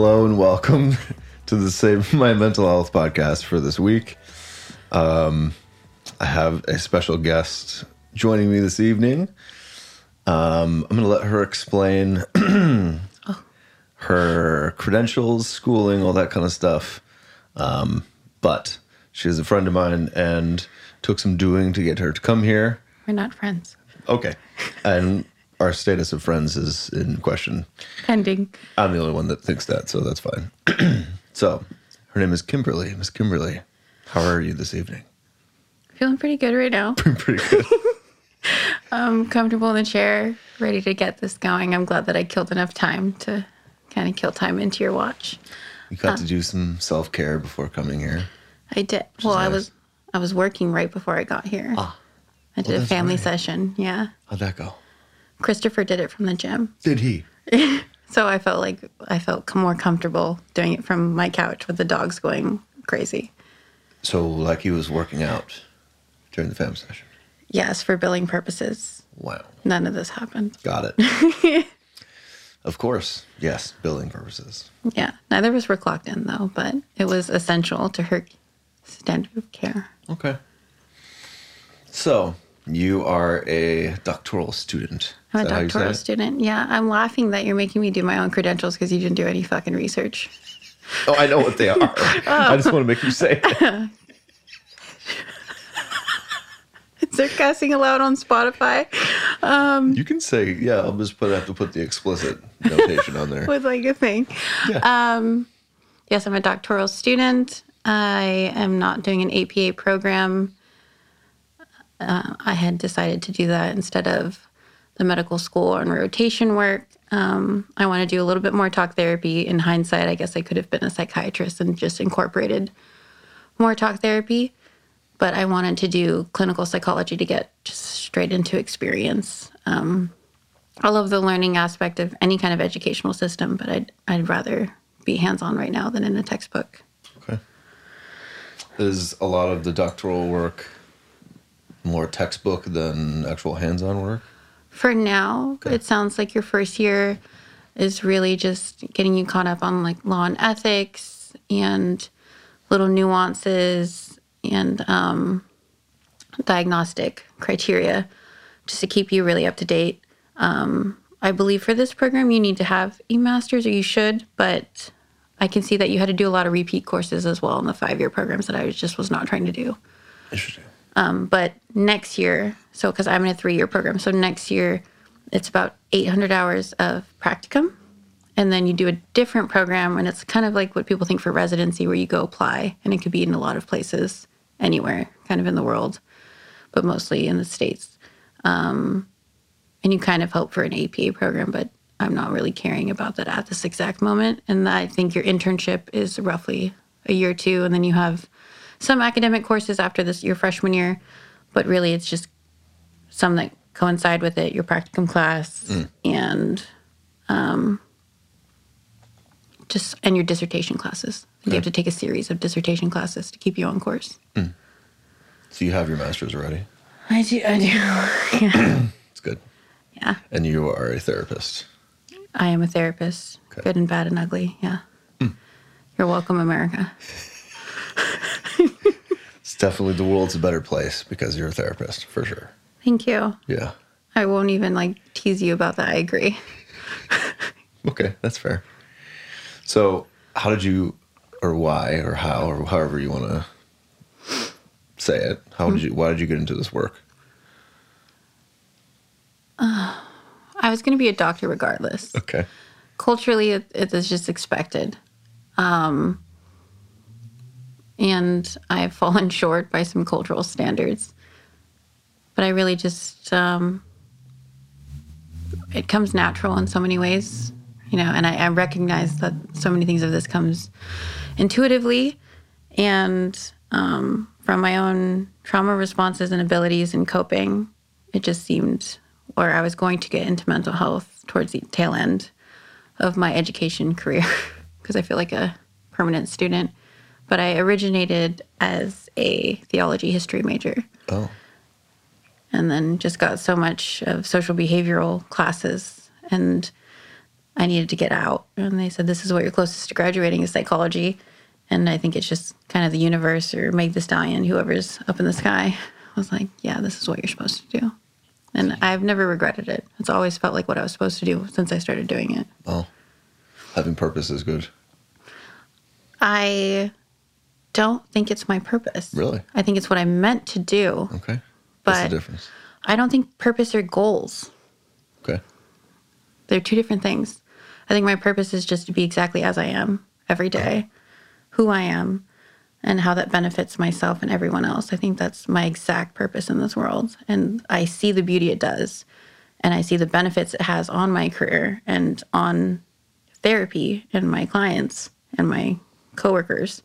Hello and welcome to the Save My Mental Health podcast for this week. Um, I have a special guest joining me this evening. Um, I'm going to let her explain her credentials, schooling, all that kind of stuff. Um, but she's a friend of mine and took some doing to get her to come here. We're not friends. Okay. And our status of friends is in question. Pending. I'm the only one that thinks that, so that's fine. so, her name is Kimberly. Miss Kimberly, how are you this evening? Feeling pretty good right now. Pretty good. I'm comfortable in the chair, ready to get this going. I'm glad that I killed enough time to kind of kill time into your watch. You got to do some self care before coming here. I did. Well, I was I was working right before I got here. Ah, I did well, a family right. session. Yeah. how'd that go? Christopher did it from the gym. Did he? So I felt like I felt more comfortable doing it from my couch with the dogs going crazy. So, like he was working out during the family session. Yes, for billing purposes. Wow. None of this happened. Got it. of course. Yes, billing purposes. Yeah. Neither of us were clocked in though, but it was essential to her standard of care. Okay. So, you are a doctoral student. I'm a that how you say doctoral student. Yeah, I'm laughing that you're making me do my own credentials because you didn't do any fucking research. Oh, I know what they are. I just want to make you say it. They're casting aloud on Spotify You can say, yeah, I'll just put have to put the explicit notation on there. with like a thing. Um, yes, I'm a doctoral student. I am not doing an APA program. Uh, I had decided to do that instead of the medical school and rotation work. Um, I want to do a little bit more talk therapy. In hindsight, I guess I could have been a psychiatrist and just incorporated more talk therapy. But I wanted to do clinical psychology to get just straight into experience. Um, I love the learning aspect of any kind of educational system, but I'd, I'd rather be hands on right now than in a textbook. Okay. Is a lot of the doctoral work more textbook than actual hands-on work? For now, it sounds like your first year is really just getting you caught up on like law and ethics and little nuances and um, diagnostic criteria just to keep you really up to date. Um, I believe for this program, you need to have a masters, or you should, but I can see that you had to do a lot of repeat courses as well in the five year programs that I just was not trying to do. Interesting. But next year, so because I'm in a three year program, so next year it's about 800 hours of practicum. And then you do a different program, and it's kind of like what people think for residency, where you go apply, and it could be in a lot of places, anywhere, kind of in the world, but mostly in the States. Um, and you kind of hope for an APA program, but I'm not really caring about that at this exact moment. And I think your internship is roughly a year or two, and then you have some academic courses after this your freshman year, but really it's just some that coincide with it, your practicum class mm. and um, just and your dissertation classes. You have mm. to take a series of dissertation classes to keep you on course. Mm. So you have your master's already. I do. I do. yeah. It's good. yeah. And you are a therapist. I am a therapist, Okay. good and bad and ugly. Yeah. You're welcome, America. It's definitely the world's a better place because you're a therapist, for sure. Thank you. Yeah. I won't even like tease you about that. I agree. Okay, that's fair. So, how did you, or why, or how, or however you want to say it, how did you, why did you get into this work? I was going to be a doctor regardless. Okay. culturally it, it is just expected um, and i've fallen short by some cultural standards but i really just um, it comes natural in so many ways you know and I, I recognize that so many things of this comes intuitively and um, from my own trauma responses and abilities and coping it just seemed or i was going to get into mental health towards the tail end of my education career because I feel like a permanent student. But I originated as a theology history major Oh, and then just got so much of social behavioral classes and I needed to get out. And they said, This is what you're closest to graduating is psychology. And I think it's just kind of the universe or Meg the Stallion, whoever's up in the sky, I was like, Yeah, this is what you're supposed to do. And I've never regretted it. It's always felt like what I was supposed to do since I started doing it. Oh, having purpose is good. I don't think it's my purpose. Really? I think it's what I'm meant to do. Okay. What's But- the difference? I don't think purpose or goals. Okay. They're two different things. I think my purpose is just to be exactly as I am every day, who I am, and how that benefits myself and everyone else. I think that's my exact purpose in this world. And I see the beauty it does, and I see the benefits it has on my career and on therapy and my clients and my coworkers.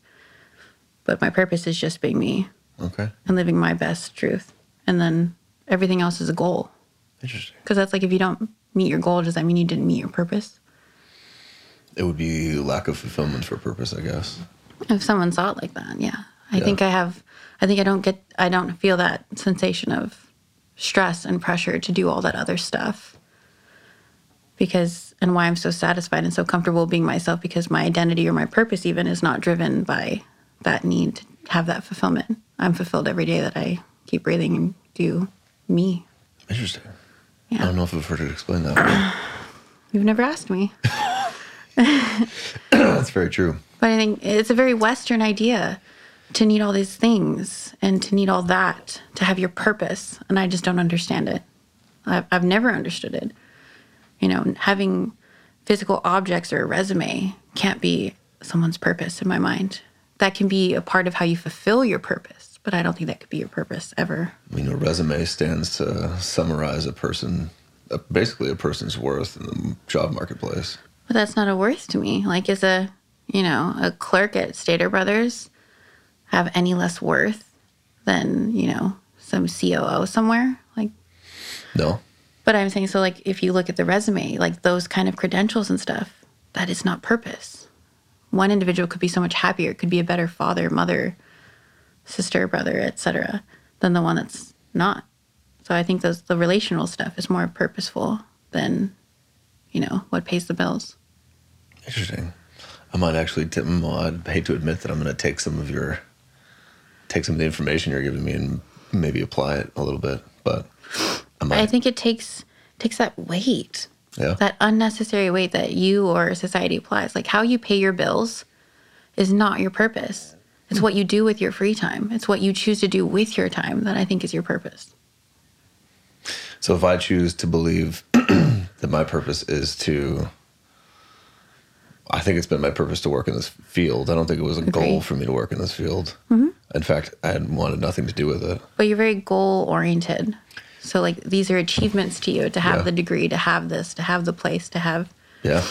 But my purpose is just being me Okay. and living my best truth. And then everything else is a goal. Interesting. Because that's like if you don't meet your goal, does that mean you didn't meet your purpose? It would be lack of fulfillment for purpose, I guess. If someone saw it like that, yeah. I Yeah. think I have, I think I don't get, I don't feel that sensation of stress and pressure to do all that other stuff. Because, and why I'm so satisfied and so comfortable being myself because my identity or my purpose even is not driven by that need to have that fulfillment. I'm fulfilled every day that I keep breathing and do me. Interesting. Yeah. I don't know if I've heard it explained that. way. You've never asked me. That's very true. But I think it's a very Western idea to need all these things and to need all that to have your purpose. And I just don't understand it. I've, I've never understood it. You know, having physical objects or a resume can't be someone's purpose in my mind. That can be a part of how you fulfill your purpose, but I don't think that could be your purpose ever. I mean, a resume stands to summarize a person, basically a person's worth in the job marketplace. But that's not a worth to me. Like, is a, you know, a clerk at Stater Brothers have any less worth than, you know, some COO somewhere? Like, No. but I'm saying, so like, if you look at the resume, like those kind of credentials and stuff, that is not purpose. One individual could be so much happier, could be a better father, mother, sister, brother, etc., than the one that's not. So I think those the relational stuff is more purposeful than, you know, what pays the bills. Interesting. I might actually, Tim, I'd hate to admit that I'm going to take some of your, take some of the information you're giving me and maybe apply it a little bit, but I might. I think it takes takes that weight, yeah. that unnecessary weight that you or society applies. Like how you pay your bills is not your purpose. It's what you do with your free time. It's what you choose to do with your time that I think is your purpose. So if I choose to believe that my purpose is to, I think it's been my purpose to work in this field. I don't think it was a goal for me to work in this field. Mm-hmm. In fact, I wanted nothing to do with it. But you're very goal oriented. So like these are achievements to you to have Yeah. the degree, to have this, to have the place, to have Yeah.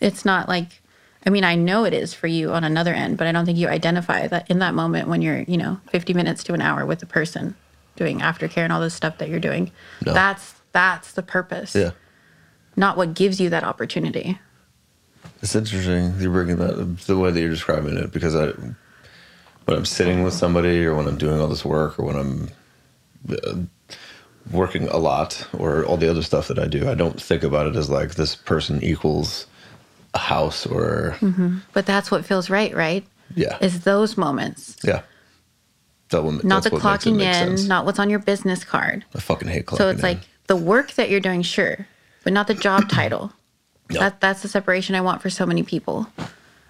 it's not like I mean, I know it is for you on another end, but I don't think you identify that in that moment when you're, you know, 50 minutes to an hour with a person doing aftercare and all this stuff that you're doing. No. That's that's the purpose. Yeah. Not what gives you that opportunity. It's interesting you're bringing that the way that you're describing it because I, when I'm sitting with somebody or when I'm doing all this work or when I'm uh, working a lot or all the other stuff that I do, I don't think about it as like this person equals a house or mm-hmm. But that's what feels right, right? yeah, Is those moments. yeah. That one, Not the what makes it clocking in, sense. not what's on your business card. I fucking hate clocking So it's in. like the work that you're doing, sure, but not the job title. No. That that's the separation I want for so many people,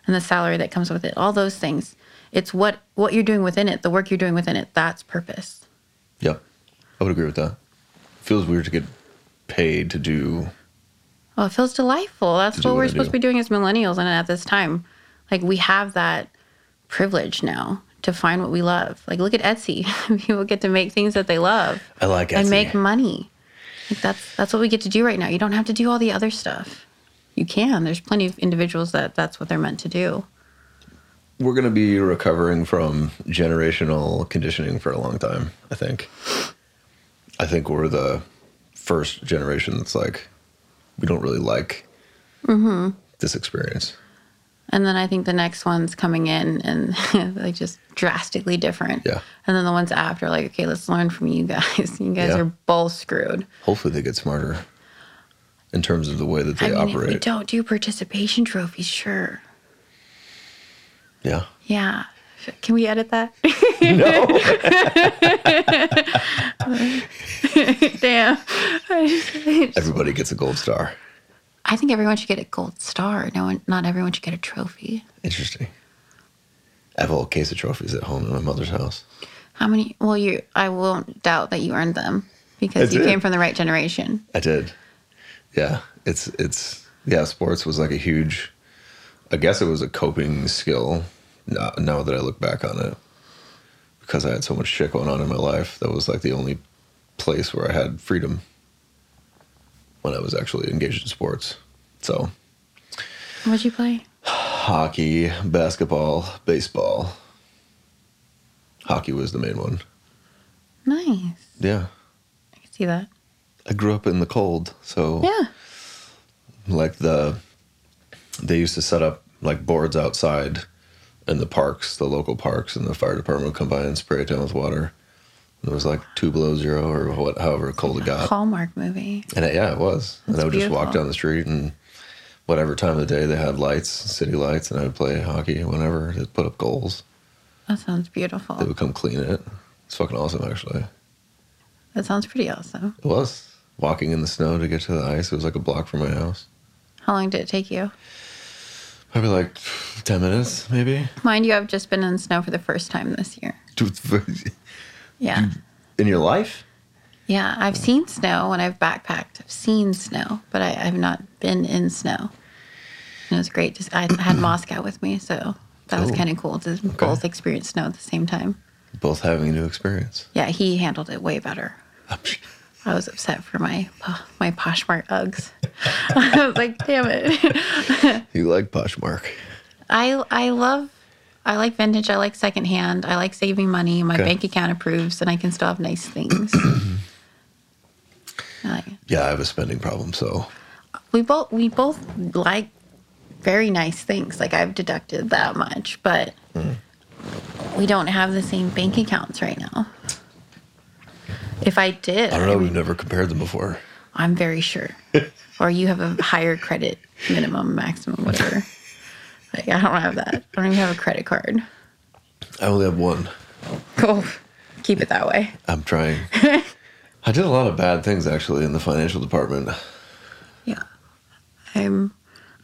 and the salary that comes with it. All those things. It's what what you're doing within it, the work you're doing within it. That's purpose. Yep, I would agree with that. Feels weird to get paid to do. Oh, it feels delightful. That's what what we're I supposed do. to be doing as millennials, and at this time, like we have that privilege now to find what we love. Like look at Etsy. People get to make things that they love. I like Etsy. and make money. Like that's that's what we get to do right now. You don't have to do all the other stuff. You can. There's plenty of individuals that that's what they're meant to do. We're going to be recovering from generational conditioning for a long time. I think. I think we're the first generation that's like, we don't really like Mm-hmm. this experience. And then I think the next one's coming in and like just drastically different. Yeah. And then the ones after, like, okay, let's learn from you guys. You guys Yeah. are both screwed. Hopefully, they get smarter. in terms of the way that I they mean, if we operate. don't do participation trophies, sure. Yeah. Yeah. Can we edit that? No. Damn. Everybody gets a gold star. I think everyone should get a gold star. No one, not everyone should get a trophy. Interesting. I have a whole case of trophies at home in my mother's house. How many? Well, you. I won't doubt that you earned them because I you did. came from the right generation. I did. Yeah. It's it's yeah, sports was like a huge I guess it was a coping skill now, now that I look back on it. Because I had so much shit going on in my life. That was like the only place where I had freedom when I was actually engaged in sports. So What'd you play? hockey, basketball, baseball. Hockey was the main one. Nice. Yeah. I can see that. I grew up in the cold, so Yeah. like the they used to set up like boards outside in the parks, the local parks, and the fire department would come by and spray it down with water. And it was like two below zero or what, however cold it got. Hallmark movie. And it, yeah, it was. and I would just walk down the street and whatever time of the day they had lights, city lights, and I would play hockey whenever they put up goals. That sounds beautiful. They would come clean it. It's fucking awesome, actually. That sounds pretty awesome. It was walking in the snow to get to the ice. It was like a block from my house. How long did it take you? Probably like ten minutes, maybe. Mind you, I've just been in snow for the first time this year. Yeah. In your life? Yeah, I've seen snow when I've backpacked. I've seen snow, but I, I've not been in snow. And it was great. Just I had Moscow with me, so that was kind of cool to both experience snow at the same time. Both having a new experience. Yeah, he handled it way better. I was upset for my my Poshmark Uggs. I was like, damn it. You like Poshmark. I I love I like vintage. I like secondhand. I like saving money. My Okay. bank account approves, and I can still have nice things. I like. Yeah, I have a spending problem, so we both we both like very nice things. Like I've deducted that much, but mm. we don't have the same bank accounts right now. If I did, I don't know. We've never compared them before. I'm very sure. or you have a higher credit minimum, maximum, whatever. like I don't have that. I don't even have a credit card. I only have one. Cool. Keep it that way. I'm trying. I did a lot of bad things actually in the financial department. Yeah. I'm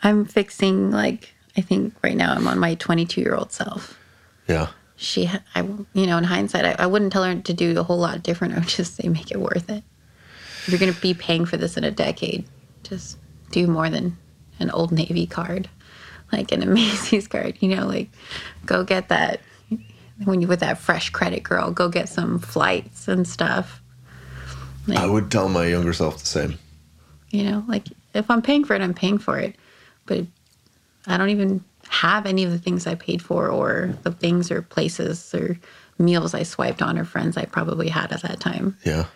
I'm fixing like I think right now I'm on my 22 year old self. Yeah. She, I, you know, in hindsight, I, I wouldn't tell her to do a whole lot different. I would just say make it worth it. If you're going to be paying for this in a decade, just do more than an Old Navy card, like an Macy's card. You know, like go get that when you with that fresh credit girl. Go get some flights and stuff. Like, I would tell my younger self the same. you know, like if I'm paying for it, I'm paying for it. But I don't even have any of the things I paid for, or the things or places or meals I swiped on, or friends I probably had at that time. Yeah.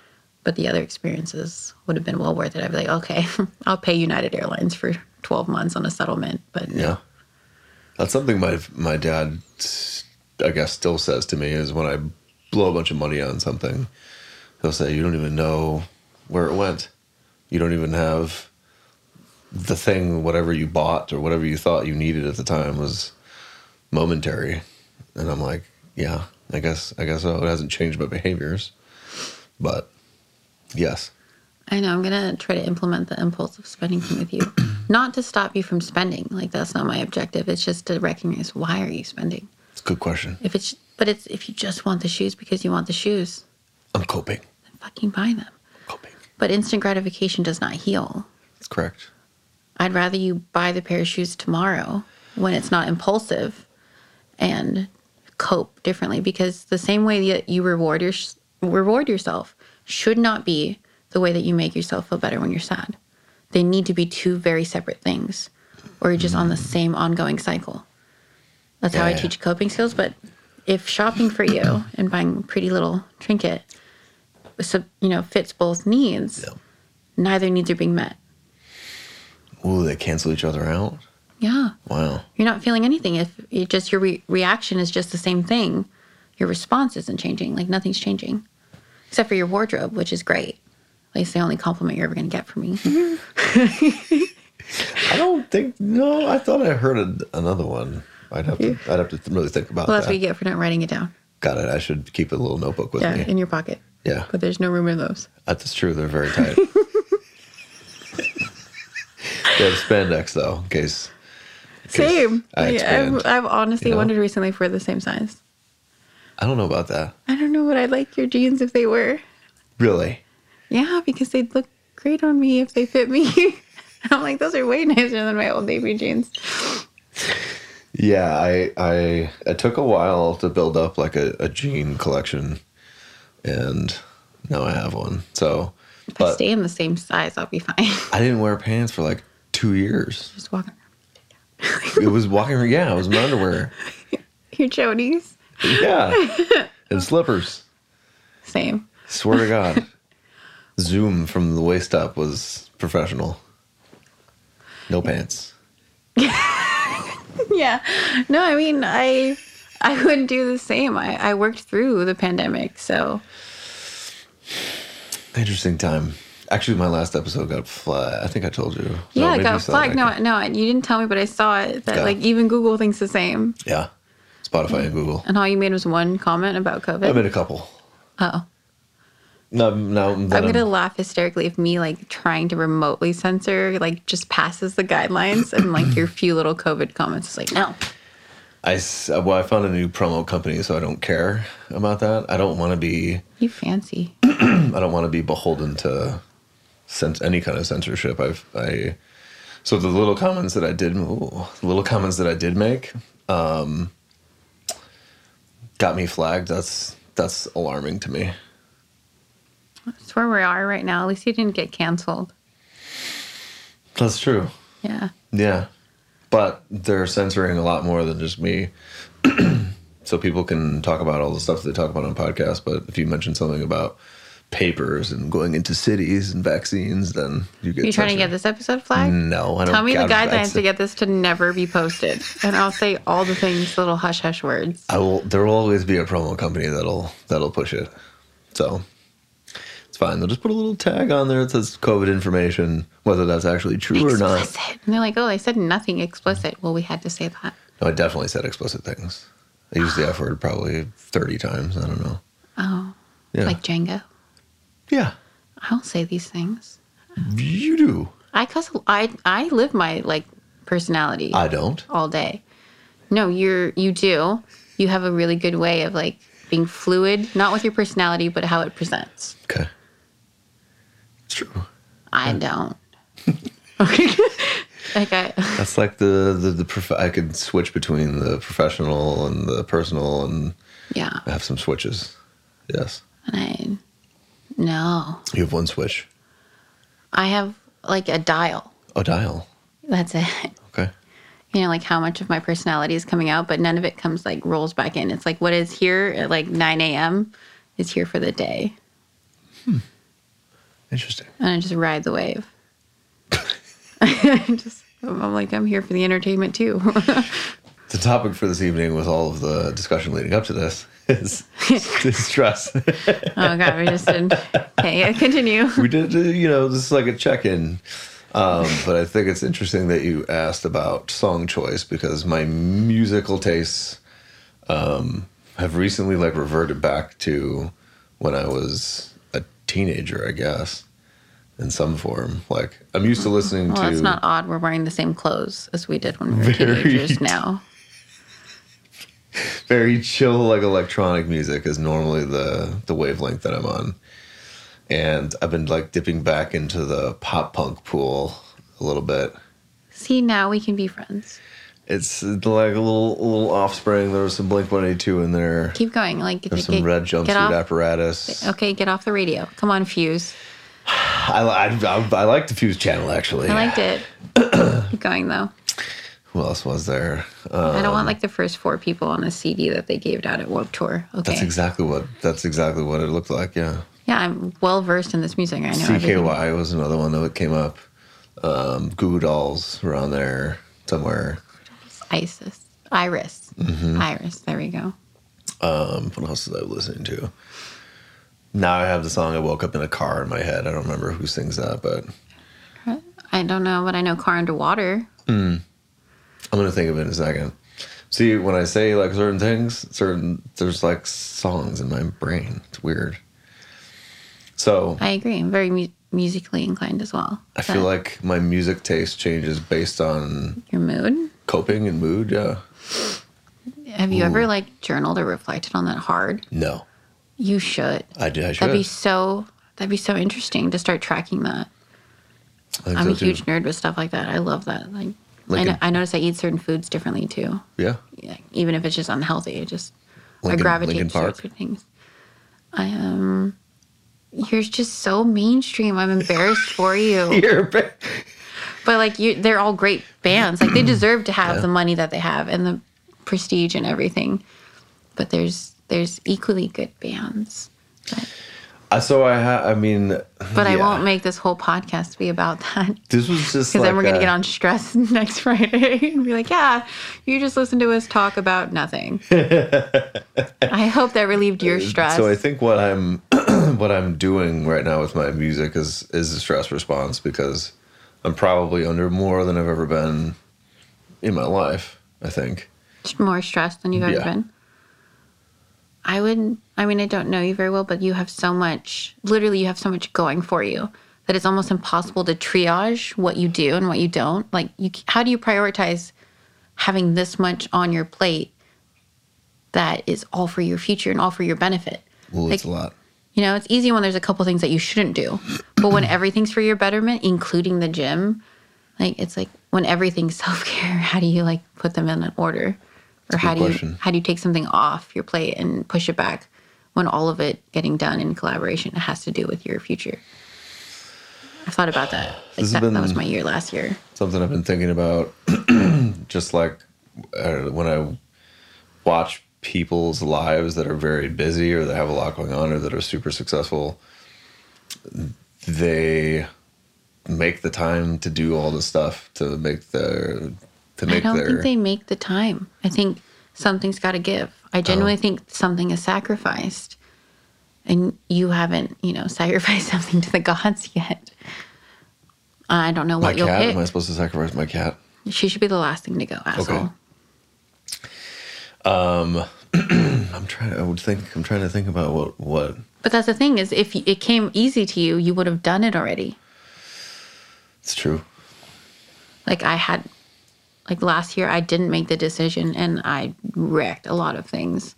But the other experiences would have been well worth it. I'd be like, okay, I'll pay United Airlines for 12 months on a settlement. But Yeah. That's something my my dad, I guess, still says to me is when I blow a bunch of money on something, he'll say, "You don't even know where it went. You don't even have the thing, whatever you bought or whatever you thought you needed at the time was momentary." And I'm like, "Yeah, I guess, I guess so. It hasn't changed my behaviors, but yes, I know I'm gonna try to implement the impulse of spending thing with you, not to stop you from spending. Like that's not my objective. It's just to recognize why are you spending. it's a good question. If it's, but it's if you just want the shoes because you want the shoes, I'm coping, then fucking buy them. coping. But instant gratification does not heal. That's correct. I'd rather you buy the pair of shoes tomorrow when it's not impulsive and cope differently because the same way that you reward your reward yourself should not be the way that you make yourself feel better when you're sad. They need to be two very separate things or you're just on the same ongoing cycle. That's how I Yeah. teach coping skills, but if shopping for you and buying a pretty little trinket so you know fits both needs, Yeah. neither needs are being met. Ooh, they cancel each other out. Yeah. Wow. You're not feeling anything. If it just your re- reaction is just the same thing, your response isn't changing. Like nothing's changing, except for your wardrobe, which is great. At least the only compliment you're ever going to get from me. I don't think. No, I thought I heard a, another one. I'd have to. I'd have to really think about well, that's that. what you get for not writing it down. Got it. I should keep a little notebook with me. Yeah, me. in your pocket. yeah, But there's no room in those. that's true. They're very tight. have spandex though, in case. in case Same. I expand, I've, I've honestly you know? wondered recently if we're the same size. I don't know about that. I don't know what I'd like your jeans if they were. Really. Yeah, because they'd look great on me if they fit me. I'm like, those are way nicer than my old navy jeans. Yeah, I, I it took a while to build up like a, a jean collection, and now I have one. So, If I stay in the same size, I'll be fine. I didn't wear pants for like two years. Just walking It was walking. Yeah, it was my underwear. your chonies. Yeah, and slippers. Same. Swear to God, Zoom from the waist up was professional. No pants. Yeah. No, I mean, I I wouldn't do the same. I, I worked through the pandemic, so Interesting time. Actually, my last episode got flagged. I think I told you. No, yeah, it got flagged. No, no, you didn't tell me, but I saw it. That Yeah. like even Google thinks the same, Yeah, Spotify and Google. and all you made was one comment about COVID. I made a couple. oh, No, no. I'm gonna laugh hysterically if me like trying to remotely censor like just passes the guidelines and like your few little COVID comments is like no. I uh, well, I found a new promo company, so I don't care about that. I don't want to be. You fancy. I don't want to be beholden to sense any kind of censorship. I've I. So the little comments that I did, ooh, the little comments that I did make, um, got me flagged. That's that's alarming to me. That's where we are right now. At least you didn't get canceled. That's true. Yeah. Yeah. But they're censoring a lot more than just me. so people can talk about all the stuff that they talk about on podcasts, but if you mention something about papers and going into cities and vaccines, then you get Are you trying to get this episode flagged? No, I don't Tell me the guidelines to get this to never be posted, and I'll say all the things, little hush hush words. I will there will always be a promo company that'll that'll push it. So it's fine. They'll just put a little tag on there that says COVID information, whether that's actually true or not. Explicit. And they're like, oh, they said nothing explicit. Well, we had to say that. No, I definitely said explicit things. I used the F word probably 30 times. I don't know. Oh, Yeah. like Django. Yeah. I don't say these things. You do. I cuss. I I live my like personality I don't. all day. No, you're you do. You have a really good way of like being fluid, not with your personality, but how it presents. Okay. It's true. I don't. okay. like I. That's like the the, the prof- I could switch between the professional and the personal and Yeah. Have some switches. Yes. And I. No. You have one switch. I have like a dial. A dial. That's it. Okay. You know, like how much of my personality is coming out, but none of it comes like rolls back in. It's like what is here at like 9 a.m. is here for the day. Hmm. Interesting. And I just ride the wave. just, I'm like, I'm here for the entertainment too. The topic for this evening with all of the discussion leading up to this is, stress. oh, God, we just did. Okay, yeah, continue. we did, uh, you know, this is like a check in. Um, but I think it's interesting that you asked about song choice because my musical tastes um, have recently like reverted back to when I was a teenager, I guess, in some form. Like I'm used to listening Well, to. it's not odd. We're wearing the same clothes as we did when we were teenagers now. very chill like electronic music is normally the the wavelength that I'm on. And I've been like dipping back into the pop punk pool a little bit. See, now we can be friends. It's like a little a little offspring. There was some Blink One Eighty Two in there. Keep going. Like, There's get- some red jumpsuit off- apparatus. Okay, get off the radio. Come on, Fuse. I, I, I, I like the Fuse channel actually. I liked it. Keep going though. Who else was there? Uh, I don't want like the first four people on a CD that they gave out at Warped Tour. Okay. that's exactly what that's exactly what it looked like. Yeah. yeah, I'm well versed in this music. I know everything. CKY was another one that came up. Um, Goo Dolls were on there somewhere. Isis, Iris, Mm-hmm. Iris. There we go. Um, what else was I listening to? now I have the song "I Woke Up in a Car" in my head. I don't remember who sings that, but I don't know, but I know Car Underwater. I'm gonna think of it in a second. See, when I say like certain things, certain there's like songs in my brain. It's weird. So I agree. I'm very mu- musically inclined as well. I feel like my music taste changes based on your mood. coping and mood. Yeah. Have you ever like journaled or reflected on that hard? No, You should. I did. I should. That'd be so. That'd be so interesting to start tracking that. I'm so a too. huge nerd with stuff like that. I love that. Like, Like I, know, in- I notice I eat certain foods differently too. Yeah. Yeah, even if it's just unhealthy, I just Linkin- I gravitate Park? certain things. I um, you're just so mainstream. I'm embarrassed for you. You're a bit- But like you, they're all great bands. Like they deserve to have the money that they have and the prestige and everything. But there's there's equally good bands. Uh, So I ha- I mean, But I won't make this whole podcast be about that. This was just Because like then we're gonna a- get on stress next Friday and be like, yeah, you just listen to us talk about nothing. I hope that relieved your uh, stress. So I think what I'm what I'm doing right now with my music is is a stress response because I'm probably under more than I've ever been in my life. I think. more stressed than you've ever Yeah. been. I would. I mean, I don't know you very well, but you have so much. Literally, you have so much going for you that it's almost impossible to triage what you do and what you don't. Like, you. How do you prioritize having this much on your plate that is all for your future and all for your benefit? Well, it's a lot. You know, it's easy when there's a couple things that you shouldn't do, but when everything's for your betterment, including the gym, like it's like when everything's self care. How do you like put them in an order, or how do you question. how do you take something off your plate and push it back when all of it getting done in collaboration has to do with your future? I thought about that. Like This has that, that was my year last year. Something I've been thinking about, just like uh, when I watch people's lives that are very busy or that have a lot going on or that are super successful. They make the time to do all the stuff to make their to I don't their think they make the time. I think something's got to give. I Oh. genuinely think something is sacrificed, and you haven't, you know, sacrificed something to the gods yet. I don't know my what you'll cat. pick. Am I supposed to sacrifice my cat? She should be the last thing to go, asshole. Um, I'm trying. I would think. I'm trying to think about what what. But that's the thing is, if it came easy to you, you would have done it already. It's true. Like I had, like last year, I didn't make the decision, and I wrecked a lot of things.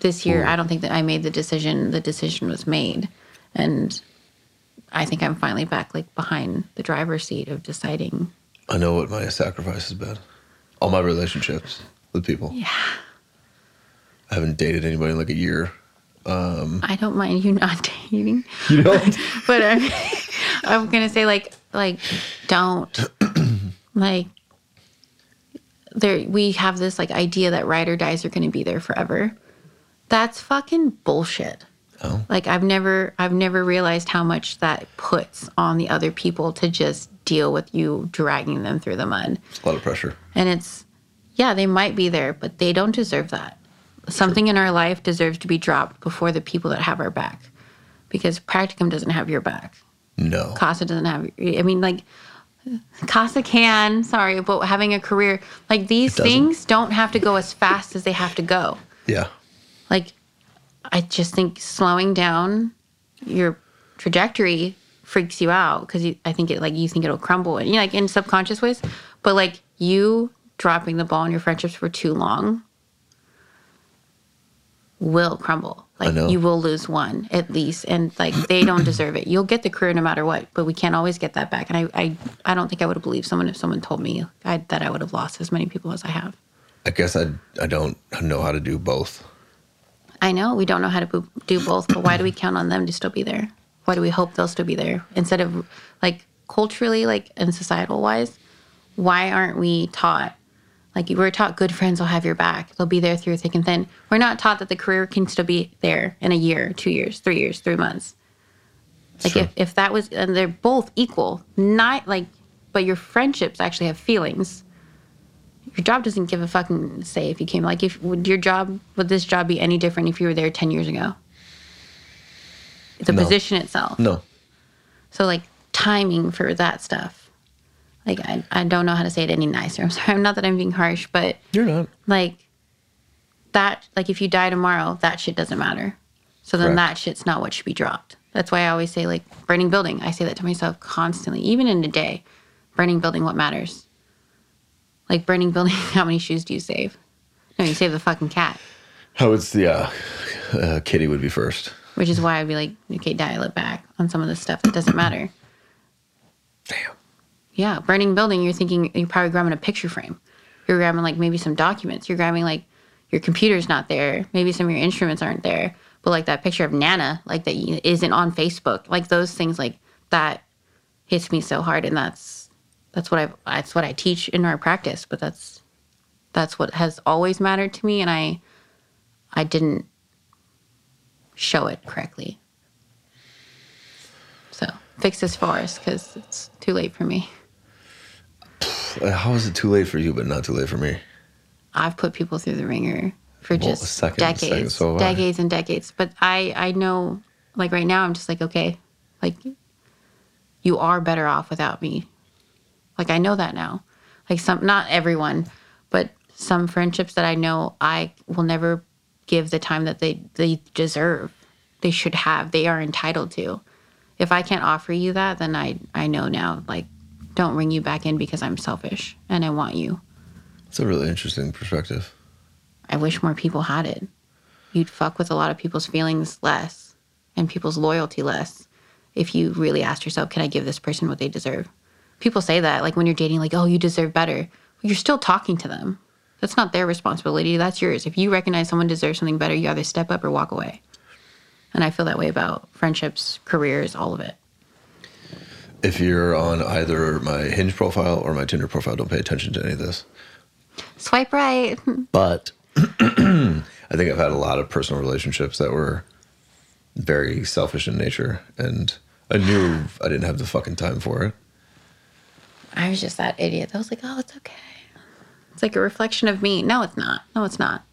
This year, I don't think that I made the decision. The decision was made, and I think I'm finally back, like behind the driver's seat of deciding. I know what my sacrifice has been. All my relationships with people. Yeah, I haven't dated anybody in like a year. Um, I don't mind you not dating. You know. but I'm, I'm gonna say like like don't like there we have this like idea that ride or dies are gonna be there forever that's fucking bullshit oh. like i've never i've never realized how much that puts on the other people to just deal with you dragging them through the mud It's a lot of pressure. and it's yeah they might be there but they don't deserve that something in our life deserves to be dropped before the people that have our back because practicum doesn't have your back No. Casa doesn't have. I mean, like Casa can. Sorry, but having a career like these things don't have to go as fast as they have to go. Yeah. Like, I just think slowing down your trajectory freaks you out because I think it like you think it'll crumble and you know, like in subconscious ways, but like you dropping the ball in your friendships for too long will crumble. Like know. you will lose one at least, and like they don't deserve it. You'll get the career no matter what, but we can't always get that back. And I, I, I don't think I would have believed someone if someone told me I, that I would have lost as many people as I have. I guess I I don't know how to do both. I know we don't know how to do both, but why do we count on them to still be there? Why do we hope they'll still be there instead of like culturally, like and societal wise? Why aren't we taught? Like we're taught good friends will have your back. They'll be there through thick and thin. We're not taught that the career can still be there in a year, two years, three years, three months. Like Sure. if, if that was and they're both equal, not like but your friendships actually have feelings. Your job doesn't give a fucking say if you came. Like, if would your job would this job be any different if you were there ten years ago? the No. position itself. No. So like timing for that stuff. Like I, I don't know how to say it any nicer. I'm sorry. Not that I'm being harsh, but You're not. like that like if you die tomorrow, that shit doesn't matter. So then Correct. that shit's not what should be dropped. That's why I always say like burning building. I say that to myself constantly, even in a day. Burning building what matters. Like burning building, how many shoes do you save? No, you save the fucking cat. How it's the uh, uh, kitty would be first. Which is why I'd be like, okay, dial it back on some of the stuff that doesn't matter. Damn. Yeah, burning building, you're thinking you're probably grabbing a picture frame. You're grabbing like maybe some documents. You're grabbing like your computer's not there. Maybe some of your instruments aren't there. But like that picture of Nana, like that isn't on Facebook. Like those things like that hits me so hard and that's that's what I that's what I teach in our practice, but that's that's what has always mattered to me and I I didn't show it correctly. So, fix this for us cuz it's too late for me. Uh, How is it too late for you, but not too late for me? I've put people through the ringer for Well, just second- decades, second, so decades and decades. But I, I know, like right now, I'm just like, okay, like you are better off without me. Like I know that now. Like some, not everyone, but some friendships that I know I will never give the time that they they deserve. They should have. They are entitled to. If I can't offer you that, then I I know now. Like, don't ring you back in because I'm selfish and I want you. It's a really interesting perspective. I wish more people had it. You'd fuck with a lot of people's feelings less and people's loyalty less if you really asked yourself, can I give this person what they deserve? People say that, like when you're dating, like, oh, you deserve better. Well, you're still talking to them. That's not their responsibility. That's yours. If you recognize someone deserves something better, you either step up or walk away. And I feel that way about friendships, careers, all of it. If you're on either my Hinge profile or my Tinder profile, don't pay attention to any of this. Swipe right. But I think I've had a lot of personal relationships that were very selfish in nature, and I knew I didn't have the fucking time for it. I was just that idiot that was like, oh, it's okay. It's like a reflection of me. No, it's not. No, it's not.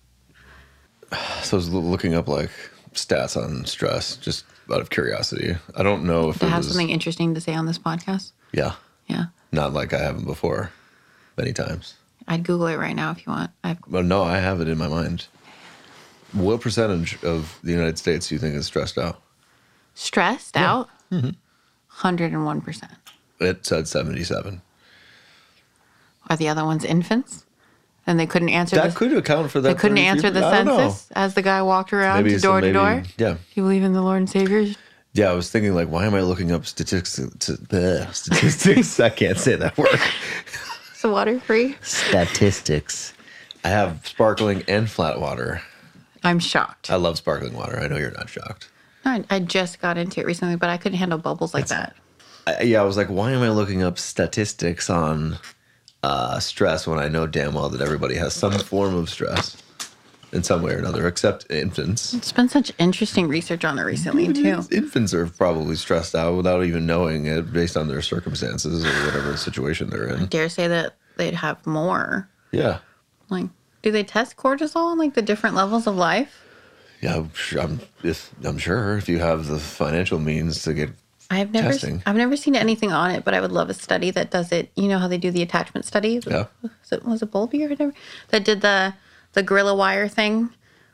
So I was looking up like stats on stress, just out of curiosity. I don't know if To it have was something interesting to say on this podcast. yeah, Yeah. not like I haven't before, many times. I'd Google it right now if you want. I've, Well, no, I have it in my mind. What percentage of the United States do you think is stressed out? stressed out. Mm-hmm. 101%. It said seventy-seven. Are the other ones infants? And they couldn't answer That the, could account for that. they couldn't 33 answer the know. census as the guy walked around Maybe door to maybe- door. Yeah, You believe in the Lord and Savior? yeah. I was thinking like, why am I looking up statistics? To, statistics. I can't say that word. So water free? Statistics. I have sparkling and flat water. I'm shocked. I love sparkling water. I know you're not shocked. I, I just got into it recently, but I couldn't handle bubbles like that. I, yeah, I was like, why am I looking up statistics on uh, stress when I know damn well that everybody has some form of stress in some way or another, except infants. It's been such interesting research on it recently, too. Infants are probably stressed out without even knowing it based on their circumstances or whatever situation they're in. Dare say that they'd have more. Yeah. Like, do they test cortisol like the different levels of life? Yeah, I'm sure, I'm, if, I'm sure if you have the financial means to get I've never, Testing. I've never seen anything on it, but I would love a study that does it. You know how they do the attachment study? Yeah. Was it, was it Bowlby or whatever? That did the the gorilla wire thing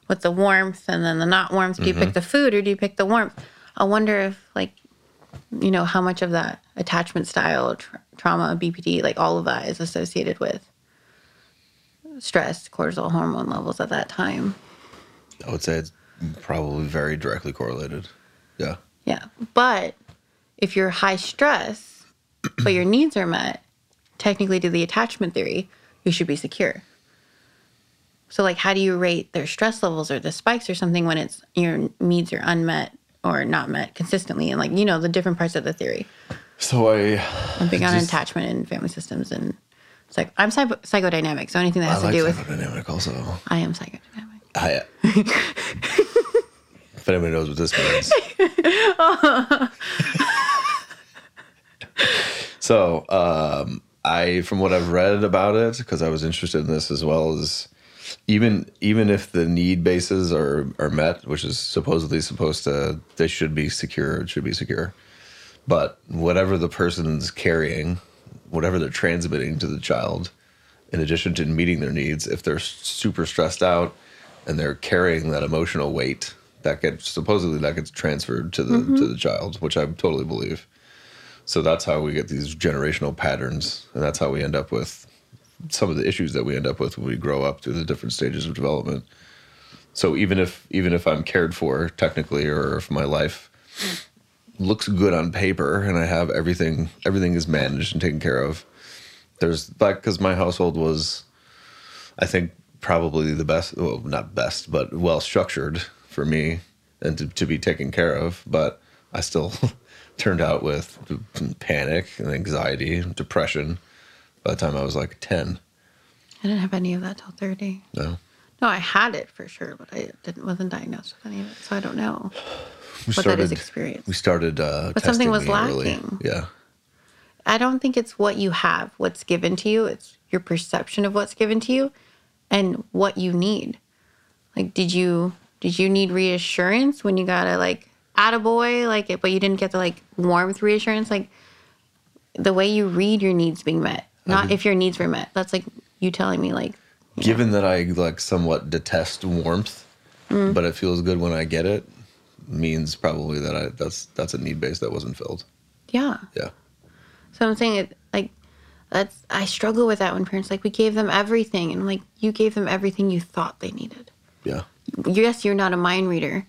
with the warmth and then the not warmth. Do you Mm-hmm. pick the food or do you pick the warmth? I wonder if like, you know, how much of that attachment style, tra- trauma, BPD, like all of that is associated with stress, cortisol hormone levels at that time. I would say it's probably very directly correlated. Yeah. Yeah. But if you're high stress, but your needs are met, technically to the attachment theory, you should be secure. So like how do you rate their stress levels or the spikes or something when it's your needs are unmet or not met consistently and like you know the different parts of the theory. So I, I'm big on Just- attachment and family systems and it's like I'm psych- psychodynamic, so anything that has like to do with psychodynamic also. I am psychodynamic. I, uh, if anybody knows what this means. so, um, I, from what I've read about it, because I was interested in this as well as even even if the need bases are are met, which is supposedly supposed to, they should be secure. It should be secure. But whatever the person's carrying, whatever they're transmitting to the child, in addition to meeting their needs, if they're super stressed out and they're carrying that emotional weight, that gets supposedly that gets transferred to the to the child, which I totally believe. So that's how we get these generational patterns, and that's how we end up with some of the issues that we end up with when we grow up through the different stages of development. So even if even if I'm cared for technically, or if my life looks good on paper and I have everything everything is managed and taken care of, there's like because my household was, I think probably the best, well not best, but well structured for me and to, to be taken care of, but I still turned out with panic and anxiety, and depression by the time I was like 10. I didn't have any of that till 30. No. No, I had it for sure, but I didn't wasn't diagnosed with any of it, so I don't know We what that is experience. We started uh But something testing was me early. lacking. Yeah. I don't think it's what you have, what's given to you. It's your perception of what's given to you and what you need. Like, did you did you need reassurance when you got a like attaboy, like it, but you didn't get the like warmth reassurance? Like the way you read your needs being met, not if your needs were met. That's like you telling me like Given that I like somewhat detest warmth, Mm. but it feels good when I get it, means probably that I that's that's a need base that wasn't filled. yeah. Yeah. So I'm saying it like that's I struggle with that when parents like we gave them everything and like you gave them everything you thought they needed. Yeah. Yes, you're not a mind reader,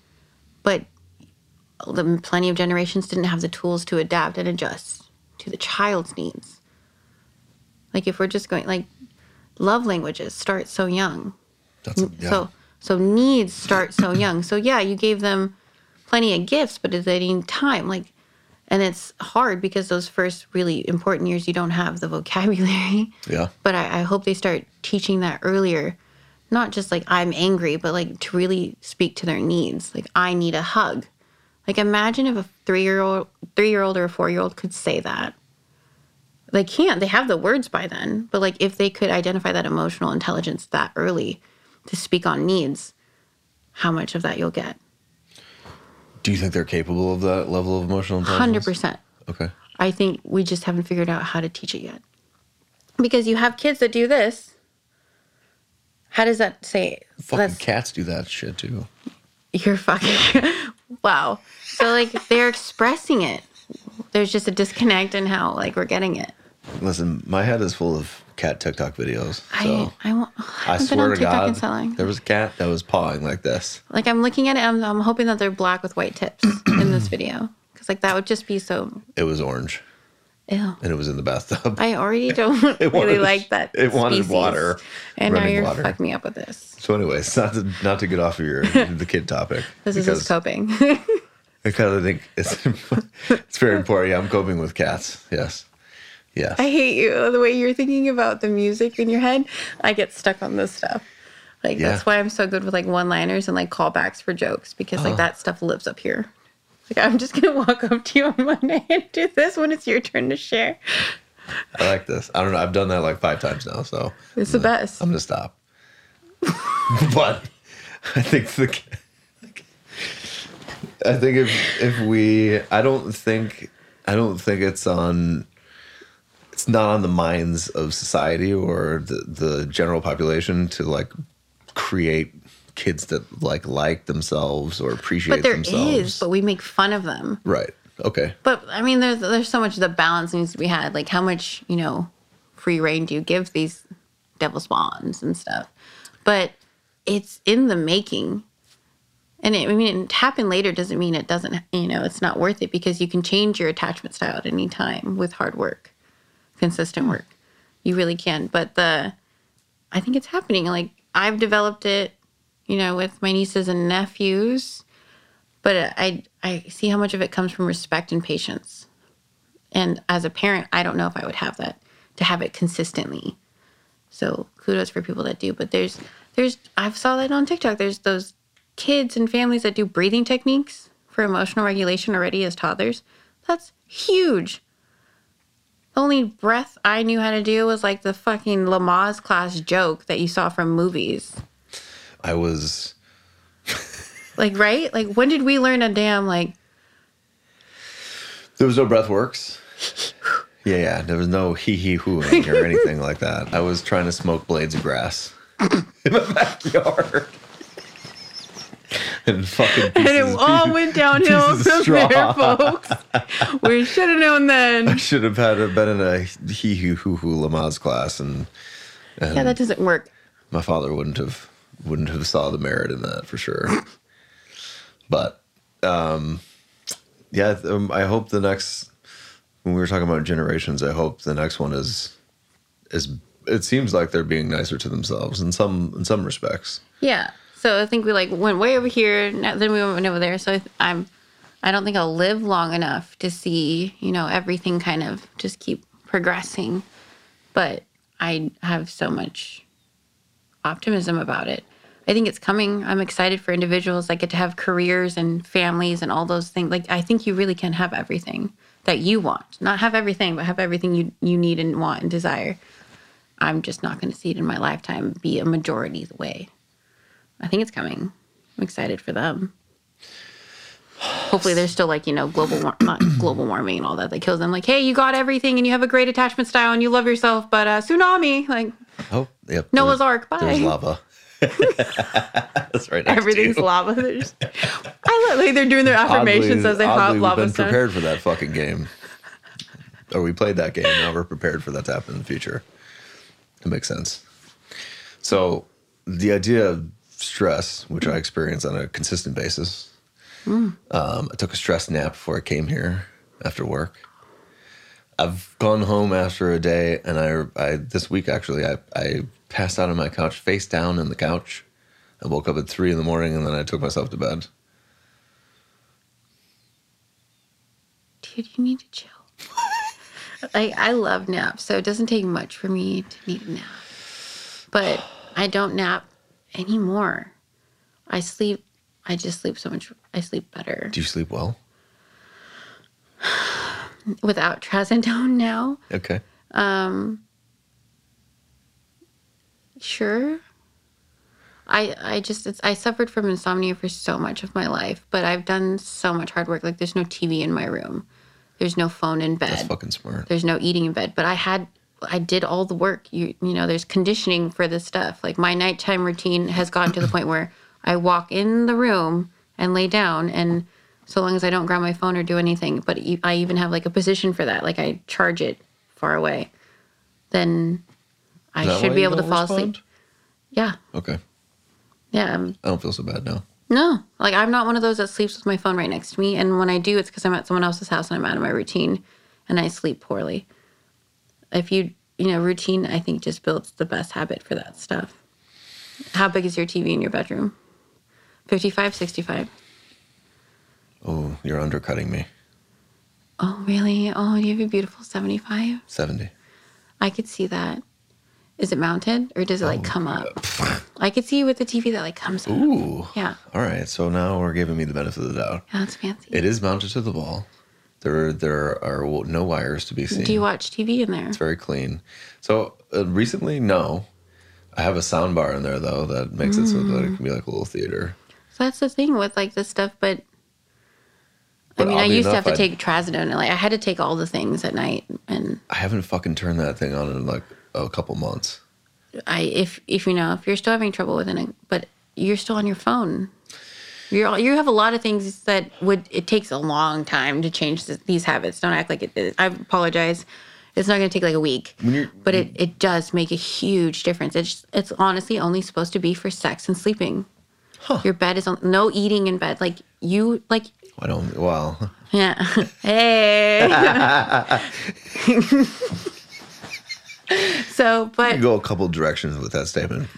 but the plenty of generations didn't have the tools to adapt and adjust to the child's needs. Like if we're just going like love languages start so young. That's yeah. So so needs start so young. So yeah, you gave them plenty of gifts, but they need time. Like and it's hard because those first really important years you don't have the vocabulary. yeah. But I, I hope they start teaching that earlier. Not just like I'm angry, but like to really speak to their needs. Like I need a hug. Like imagine if a three year old three year old or a four year old could say that. They can't. They have the words by then. But like if they could identify that emotional intelligence that early to speak on needs, how much of that you'll get. Do you think they're capable of that level of emotional intelligence? Hundred percent. Okay. I think we just haven't figured out how to teach it yet. Because you have kids that do this. How does that say? Fucking cats do that shit too. You're fucking wow. So like they're expressing it. There's just a disconnect in how like we're getting it. Listen, my head is full of cat TikTok videos. So I I want. I, I swear to TikTok God, there was a cat that was pawing like this. Like I'm looking at it. I'm, I'm hoping that they're black with white tips in this video because like that would just be so. It was orange, Ew. and it was in the bathtub. I already don't really wanted- like that. it wanted species. water, and now you're water. me up with this. so, anyways, not to not to get off of your the kid topic. This is because us coping. I kind of think it's it's very important. Yeah, I'm coping with cats. Yes, yes. I hate you. The way you're thinking about the music in your head, I get stuck on this stuff. Like Yeah. that's why I'm so good with like one-liners and like callbacks for jokes because Uh-huh. like that stuff lives up here. Like I'm just gonna walk up to you on Monday and do this when it's your turn to share. I like this. I don't know. I've done that like five times now, so It's the best. I'm gonna stop. but I think the I think if if we I don't think I don't think it's on it's not on the minds of society or the the general population to like create kids that like like themselves or appreciate But there themselves. is, but we make fun of them. right. Okay. But I mean, there's there's so much the balance needs to be had. Like how much you know free rein do you give these devil spawns and stuff? But it's in the making, and it, I mean, it happened later doesn't mean it doesn't. You know, it's not worth it because you can change your attachment style at any time with hard work, consistent work. You really can. But the, I think it's happening. Like I've developed it, you know, with my nieces and nephews but I I see how much of it comes from respect and patience. And as a parent, I don't know if I would have that to have it consistently. So kudos for people that do. But there's there's I've saw that on TikTok. There's those kids and families that do breathing techniques for emotional regulation already as toddlers. That's huge. The only breath I knew how to do was like the fucking Lamaze class joke that you saw from movies. I was Like, right? Like, when did we learn a damn like? there was no breath works. Yeah, yeah. There was no hee hee hooing or anything like that. I was trying to smoke blades of grass in the backyard. And fucking And it pieces- all went downhill pieces from there, folks. We should have known then. I should have had been in a hee hee hoo hoo Lamaze class, and, and Yeah, that doesn't work. my father wouldn't have wouldn't have saw the merit in that for sure. but um, yeah, um, I hope the next when we were talking about generations, I hope the next one is is. It seems like they're being nicer to themselves in some in some respects. Yeah. So I think we like went way over here, then we went over there. So I'm, I don't think I'll live long enough to see, you know, everything kind of just keep progressing. But I have so much optimism about it. I think it's coming. I'm excited for individuals that get to have careers and families and all those things. Like I think you really can have everything that you want. Not have everything, but have everything you you need and want and desire. I'm just not going to see it in my lifetime be a majority the way. I think it's coming. I'm excited for them. Hopefully, there's still like you know global war- not global warming and all that that kills them. Like, hey, you got everything and you have a great attachment style and you love yourself, but uh, tsunami, like Oh, yep. Noah's Ark, bye. There's lava. That's right. everything's lava. There's, I like they're doing their affirmations Oddly- as they oddly, hop we've lava been stone. prepared for that fucking game. or we played that game. Now we're prepared for that to happen in the future. It makes sense. So the idea of stress, which I experience on a consistent basis, Hmm. um, I took a stress nap before I came here after work. I've gone home after a day, and I, I this week actually, I, I passed out on my couch, face down in the couch. I woke up at three in the morning, and then I took myself to bed. Dude, you need to chill. like I love naps, so it doesn't take much for me to need a nap. But I don't nap anymore. I sleep. I just sleep so much. I sleep better Do you sleep well? without trazodone now. Okay. Um, sure. I I just it's, I suffered from insomnia for so much of my life, but I've done so much hard work. Like there's no TV in my room. There's no phone in bed. That's fucking smart. there's no eating in bed but i had i did all the work you you know there's conditioning for this stuff like my nighttime routine has gotten to the point where i walk in the room and lay down and so long as i don't grab my phone or do anything but I even have like a position for that like i charge it far away then i should be able to fall respond? asleep yeah Okay. yeah um, I don't feel so bad now. no, like I'm not one of those that sleeps with my phone right next to me. And when I do, it's because I'm at someone else's house and I'm out of my routine and I sleep poorly. If you, you know, routine, I think just builds the best habit for that stuff. How big is your TV in your bedroom? 55, 65? Oh, you're undercutting me. Oh, really? Oh, you have a beautiful 75? 70. I could see that. Is it mounted or does it like come up? I could see you with the TV that like comes up. Ooh. Yeah. All right. So now we're giving me the benefit of the doubt. Yeah, that's fancy. It is mounted to the wall. There, there are no wires to be seen. Do you watch TV in there? It's very clean. So uh, recently, no. I have a sound bar in there though that makes it so that it can be like a little theater. So that's the thing with like this stuff, but I mean, I used to have to I- take trazodone, and like I had to take all the things at night, and I haven't fucking turned that thing on in like a couple months. I if if you know if you're still having trouble with it, but you're still on your phone, you're you have a lot of things that would it takes a long time to change th- these habits. Don't act like it. is. I apologize. It's not going to take like a week, but it, it does make a huge difference. It's it's honestly only supposed to be for sex and sleeping. Your bed is on, no eating in bed. Like you like I don't. Well, Yeah. Hey. so, but you go a couple directions with that statement,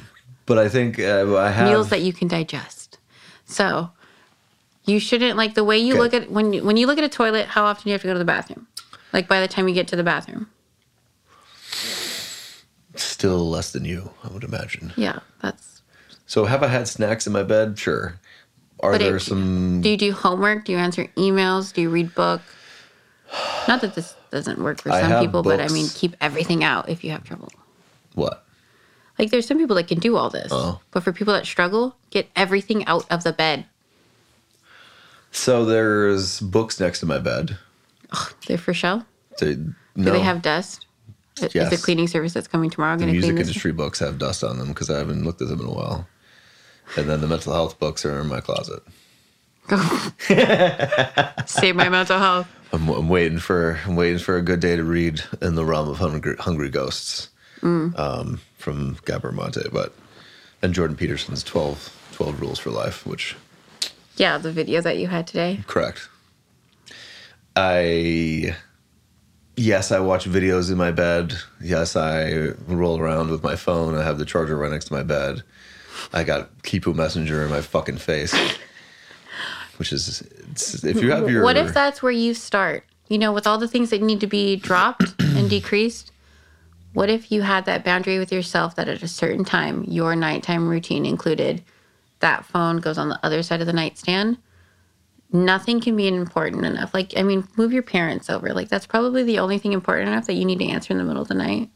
but I think uh, I have meals that you can digest. So, you shouldn't like the way you Okay. look at when you, when you look at a toilet. How often do you have to go to the bathroom? Like by the time you get to the bathroom. still less than you, I would imagine. Yeah, that's. So have I had snacks in my bed? Sure. Are But there it- some? Do you do homework? Do you answer emails? Do you read book? Not that this doesn't work for I some people, but I mean, keep everything out if you have trouble. What? Like there's some people that can do all this, Oh. but for people that struggle, get everything out of the bed. So there's books next to my bed. They're for show. They, Do they have dust? Yes. Is the cleaning service that's coming tomorrow going to music clean this? industry books have dust on them because I haven't looked at them in a while. And then the mental health books are in my closet. Save my mental health. I'm, I'm waiting for I'm waiting for a good day to read in the realm of hungry, hungry ghosts um, from Gabor Mate, but and Jordan Peterson's 12, 12 rules for life, which Yeah, the video that you had today. correct. I yes, I watch videos in my bed. Yes, I roll around with my phone. I have the charger right next to my bed. I got Kipu Messenger in my fucking face. Which is, it's, if you have your What if that's where you start? You know, with all the things that need to be dropped and decreased, what if you had that boundary with yourself that at a certain time, your nighttime routine included that phone goes on the other side of the nightstand? Nothing can be important enough. Like, I mean, move your parents over. Like, that's probably the only thing important enough that you need to answer in the middle of the night.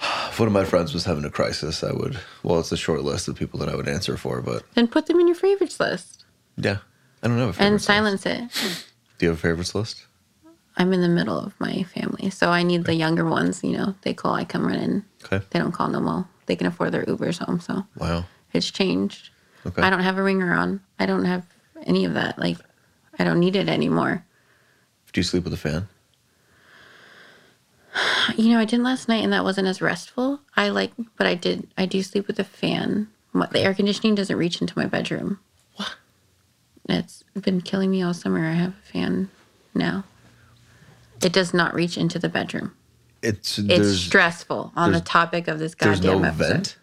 If one of my friends was having a crisis, I would. Well, it's a short list of people that I would answer for, but and put them in your favorites list yeah, I don't have a favorite and list. silence it. Do you have a favorites list? I'm in the middle of my family, so I need the younger ones. You know, they call, I come running. Okay. They don't call no more. They can afford their Ubers home, so Wow. it's changed. Okay. I don't have a ringer on. I don't have any of that. Like, I don't need it anymore. Do you sleep with a fan? You know, I did last night, and that wasn't as restful. I like, but I did. I do sleep with a fan. The air conditioning doesn't reach into my bedroom. What? It's been killing me all summer. I have a fan now. It does not reach into the bedroom. It's It's stressful on the topic of this goddamn no episode. vent.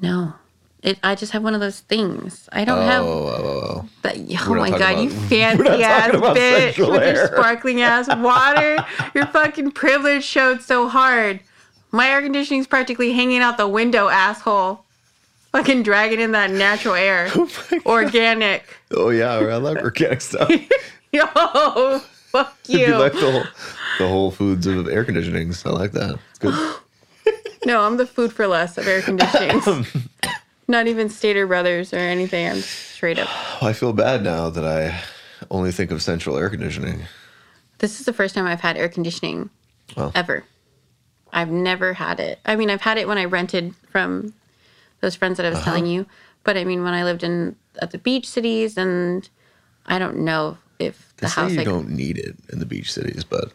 No. It, I just have one of those things. I Oh, don't have oh, oh, oh. that. Oh, oh my god, you about- we're fancy ass bitch with your sparkling ass water. your fucking privilege showed so hard. My air conditioning's practically hanging out the window, asshole. Fucking dragging in that natural air. Oh organic. Oh yeah, I like organic stuff. Yo, fuck you. It'd you. be like the whole, the whole foods of air conditionings. I like that. It's good. No, I'm the food for less of air conditionings. Not even Stater Brothers or anything. I'm straight up. I feel bad now that I only think of central air conditioning. This is the first time I've had air conditioning ever. I've never had it. I mean, I've had it when I rented from those friends that I was Uh-huh. telling you, but I mean, when I lived in at the beach cities, and I don't know if the They the say house you like don't need it in the beach cities, but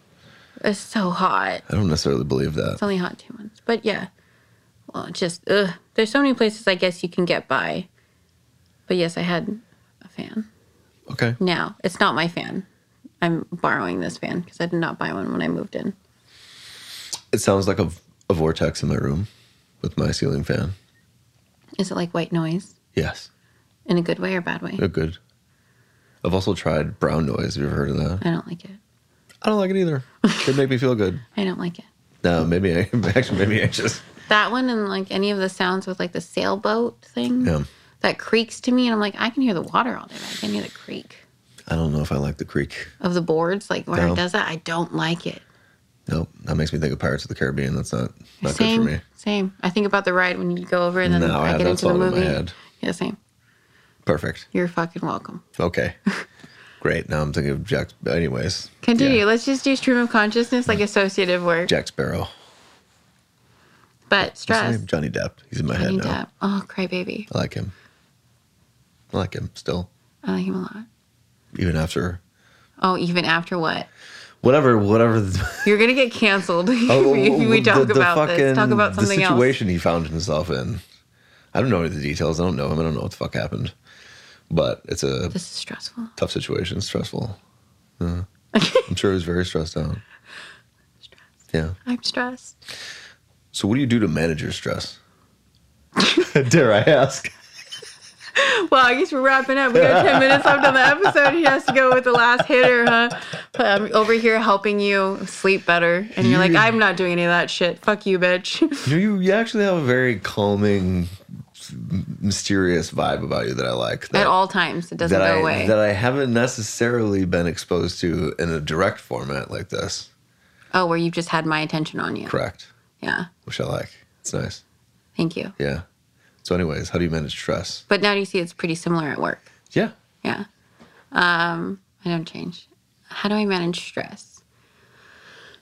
it's so hot. I don't necessarily believe that. It's only hot two months, but yeah. It's just ugh. There's so many places I guess you can get by, but yes, I had a fan. Okay. Now it's not my fan. I'm borrowing this fan because I did not buy one when I moved in. It sounds like a, a vortex in my room with my ceiling fan. Is it like white noise Yes. in a good way or bad way? They're good. I've also tried brown noise. Have you ever heard of that? I don't like it. I don't like it either. It make me feel good. I don't like it. No, maybe I actually maybe I just That one and like any of the sounds with like the sailboat thing yeah. that creaks to me, and I'm like, I can hear the water all day, but I can't hear the creak I don't know if I like the creak. of the boards. Like when No. it does that, I don't like it. Nope, that makes me think of Pirates of the Caribbean. That's not not same, good for me. same. I think about the ride when you go over and then No, I I get into the in my movie. head. Yeah, same. Perfect. You're fucking welcome. Okay. Great. Now I'm thinking of Jack. Anyways, Continue. Yeah. Let's just do stream of consciousness like associative work. Jack Sparrow. But stress. Johnny Depp. He's in my Johnny head now. Depp. Oh, crybaby. I like him. I like him still, I like him a lot. even after Oh, even after what? whatever whatever. The, You're gonna get canceled if Oh, we- if we talk the about this. Talk fucking- about something the else. situation he found himself in. I don't know any of the details. I don't know him. I don't know what the fuck happened. But it's a This is stressful. tough situation. Stressful. Uh, I'm sure he was very stressed out. Stressed. Yeah. I'm stressed. So, what do you do to manage your stress? Dare I ask? Well, I guess we're wrapping up. We got 10 minutes left on the episode. He has to go with the last hitter, huh? But I'm over here helping you sleep better. And you're like, I'm not doing any of that shit. Fuck you, bitch. You, you, you actually have a very calming, mysterious vibe about you that I like. That, At all times, it doesn't go I, away. That I haven't necessarily been exposed to in a direct format like this. oh, where you've just had my attention on you. Correct. Yeah. which I like. It's nice. Thank you. Yeah. So, anyways, how do you manage stress? But now you see it's pretty similar at work. Yeah. Yeah. Um, I don't change. How do I manage stress?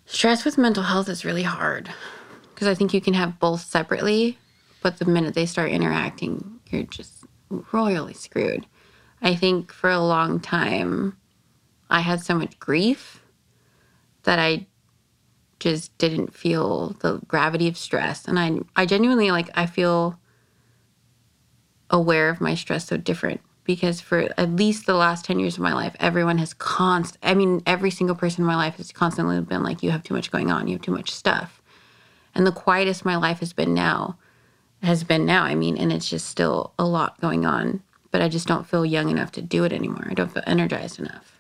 Stress with mental health is really hard because I think you can have both separately, but the minute they start interacting, you're just royally screwed. I think for a long time, I had so much grief that I just didn't feel the gravity of stress. And I, I genuinely like, I feel aware of my stress so different because for at least the last 10 years of my life everyone has const i mean every single person in my life has constantly been like you have too much going on. You have too much stuff. And the quietest my life has been now has been now i mean and it's just still a lot going on but i just don't feel young enough to do it anymore. I don't feel energized enough.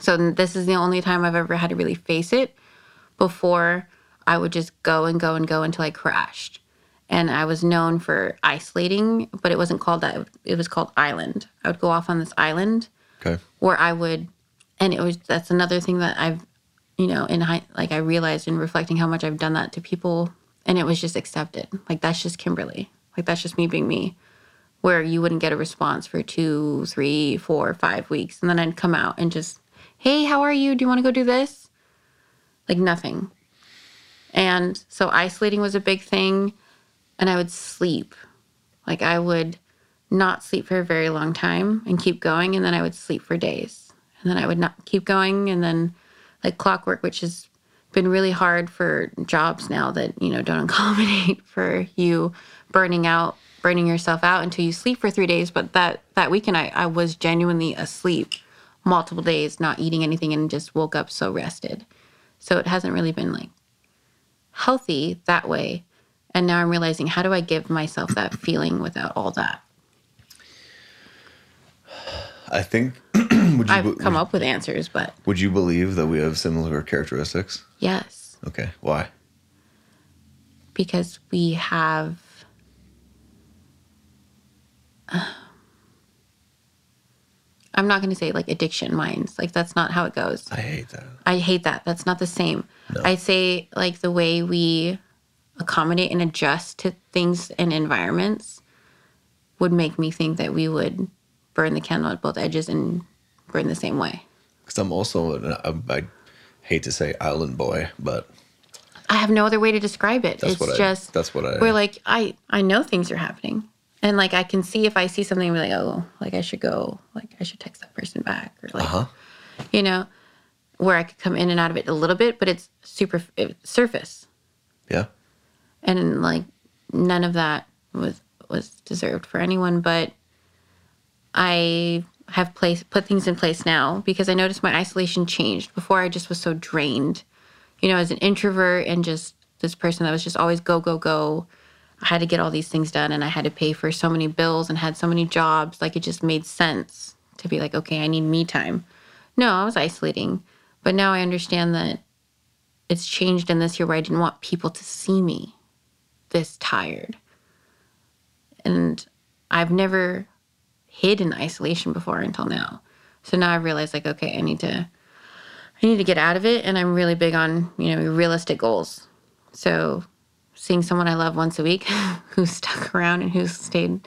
So this is the only time i've ever had to really face it before i would just go and go and go until i crashed and I was known for isolating, but it wasn't called that. It was called island. I would go off on this island Okay. where I would, and it was that's another thing that I've, you know, in high, like I realized in reflecting how much I've done that to people, and it was just accepted. Like that's just Kimberly. Like that's just me being me. Where you wouldn't get a response for two, three, four, five weeks, and then I'd come out and just, hey, how are you? Do you want to go do this? Like nothing. And so isolating was a big thing and I would sleep. Like I would not sleep for a very long time and keep going, and then I would sleep for days, and then I would not keep going, and then like clockwork, which has been really hard for jobs now that you know don't accommodate for you burning out, burning yourself out until you sleep for three days. But that that weekend, I, I was genuinely asleep multiple days, not eating anything, and just woke up so rested. So it hasn't really been like healthy that way. And now I'm realizing how do I give myself that feeling without all that? I think. would you I've be- come up with answers, but Would you believe that we have similar characteristics? yes, Okay. Why? because we have. I'm not going to say like addiction minds. Like that's not how it goes. I hate that. I hate that. That's not the same. No. I say like the way we accommodate and adjust to things and environments would make me think that we would burn the candle at both edges and burn the same way. Because I'm also, an, I, I hate to say island boy, but I have no other way to describe it. That's it's what I- just that's what I- We're like I I know things are happening, and like I can see if I see something, I'm like, oh, like I should go, like I should text that person back, or like, uh huh. you know, where I could come in and out of it a little bit, but it's super surface, Yeah. and like none of that was was deserved for anyone. But I have place put things in place now because I noticed my isolation changed. Before I just was so drained, you know, as an introvert and just this person that was just always go go go. I had to get all these things done and I had to pay for so many bills and had so many jobs. Like it just made sense to be like, okay, I need me time. No, I was isolating. But now I understand that it's changed in this year where I didn't want people to see me this tired. And I've never hid in isolation before until now. So now I realize like, okay, I need to I need to get out of it and I'm really big on, you know, realistic goals. So seeing someone I love once a week who's stuck around and who's stayed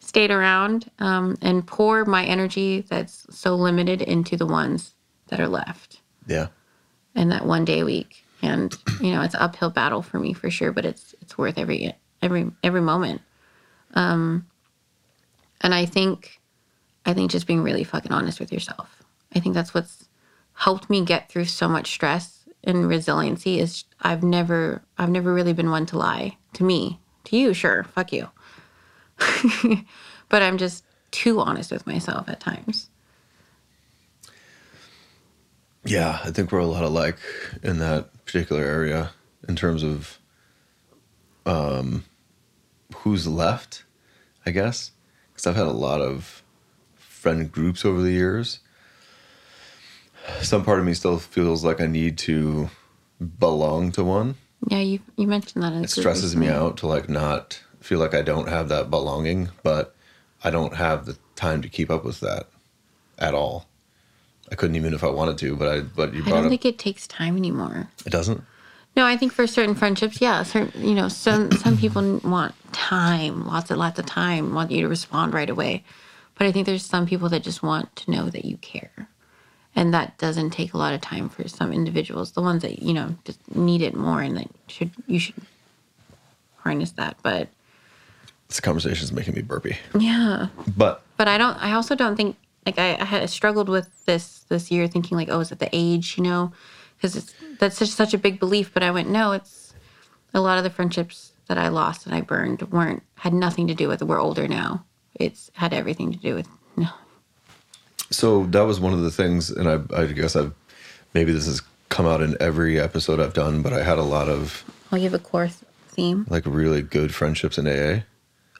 stayed around um, and pour my energy that's so limited into the ones that are left Yeah. And that one day a week. And you know, it's an uphill battle for me for sure, but it's it's worth every every every moment. Um, and I think I think just being really fucking honest with yourself. I think that's what's helped me get through so much stress and resiliency is I've never I've never really been one to lie to me. To you, sure, fuck you. but I'm just too honest with myself at times. Yeah, I think we're a lot alike in that particular area in terms of um, who's left, I guess. Because I've had a lot of friend groups over the years. Some part of me still feels like I need to belong to one. Yeah, you you mentioned that It stresses me out to like not feel like I don't have that belonging, but I don't have the time to keep up with that at all. I couldn't even if I wanted to, but I but you I don't up think it takes time anymore. it doesn't. No, I think for certain friendships, yeah, certain you know, some some people want time, lots and lots of time, want you to respond right away. But I think there's some people that just want to know that you care. And that doesn't take a lot of time for some individuals. The ones that, you know, just need it more and that should you should harness that. But This conversation is making me burpy. yeah. But But I don't I also don't think like I, I had struggled with this this year thinking like, oh, is it the age, you know? Because it's that's such such a big belief. But I went, no, it's a lot of the friendships that I lost and I burned weren't had nothing to do with we're older now. It's had everything to do with. So that was one of the things, and I, I guess I've maybe this has come out in every episode I've done, but I had a lot of oh, I'll give a core theme. like really good friendships in AA.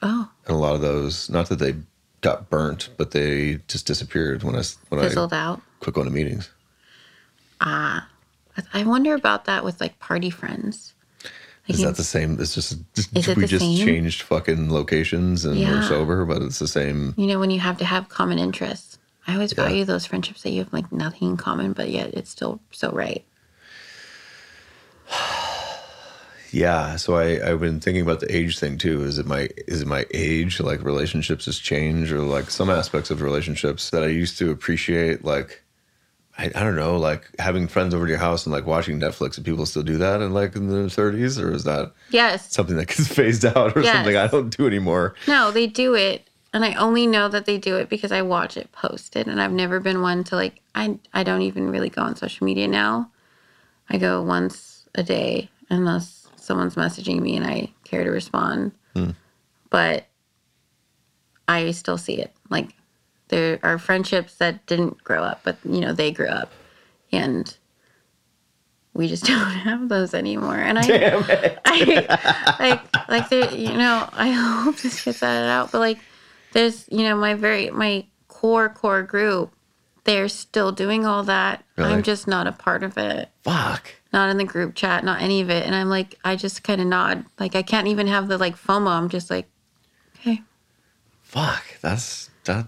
Oh, and a lot of those not that they got burnt but they just disappeared when i when I fizzled i out. quit going to meetings ah, I- I wonder about that with like party friends. Like is that the same it's just Is it we just same? changed fucking locations and we're sober but it's the same you know when you have to have common interests. I always Yeah. value those friendships that you have like nothing in common, but yet it's still so right. yeah so i i've been thinking about the age thing too is it my is it my age like relationships has changed or like some aspects of relationships that i used to appreciate like I, I don't know, like having friends over to your house and like watching Netflix. And people still do that in like in their 30s, or is that Yes. something that gets phased out or Yes. something I don't do anymore. No, they do it, and I only know that they do it because I watch it posted, and I've never been one to like. I I don't even really go on social media now. I go once a day unless someone's messaging me and I care to respond. Hmm. But I still see it. Like there are friendships that didn't grow up, but you know they grew up, and we just don't have those anymore. And I, I like like there you know i hope this gets added out but like there's you know my very my core core group they're still doing all that Really? i'm just not a part of it Fuck. not in the group chat not any of it and i'm like i just kind of nod like i can't even have the like fomo i'm just like okay Fuck. That's that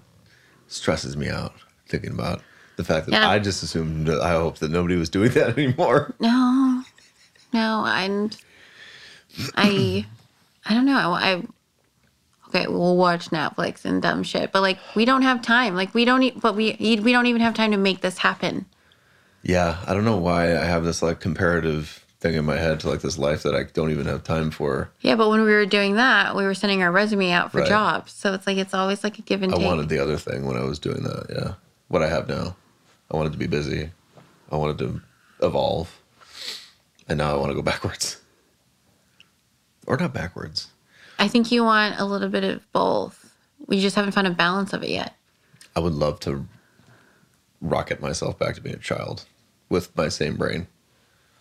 stresses me out thinking about the fact that Yeah. I just assumed I hope that nobody was doing that anymore. no no and i i don't know i okay we'll watch netflix and dumb shit but like we don't have time like we don't e- but we we don't even have time to make this happen Yeah, I don't know why I have this like comparative thing in my head to like this life that I don't even have time for. yeah but when we were doing that we were sending our resume out for Right. jobs so it's like it's always like a give and I take wanted the other thing when I was doing that. Yeah, what I have now. I wanted to be busy. I wanted to evolve, and now I want to go backwards, or not backwards. I think you want a little bit of both we just haven't found a balance of it yet I would love to rocket myself back to being a child with my same brain.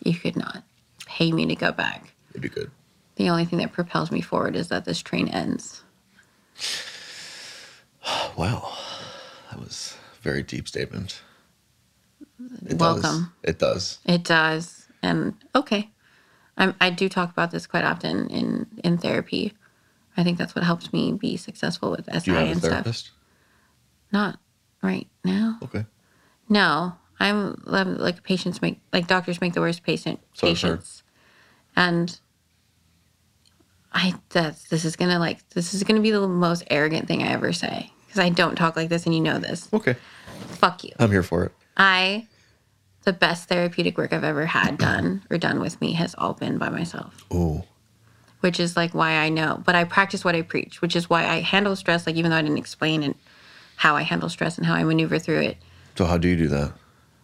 you could not pay me to go back It'd be good. the only thing that propels me forward is that this train ends Wow, that was a very deep statement. It Does. Welcome. It does. It does. And okay. I'm, I do talk about this quite often in, in therapy. I think that's what helps me be successful with SI Do you have a and stuff. therapist? Not right now. Okay. No, I'm like patients make like doctors make the worst patient So patients, and I that's this is gonna like this is gonna be the most arrogant thing I ever say because I don't talk like this and you know this. Okay. Fuck you. I'm here for it. I, the best therapeutic work I've ever had done or done with me has all been by myself, Ooh. Which is like why I know. But I practice what I preach, which is why I handle stress. Like even though I didn't explain and how I handle stress and how I maneuver through it. So how do you do that?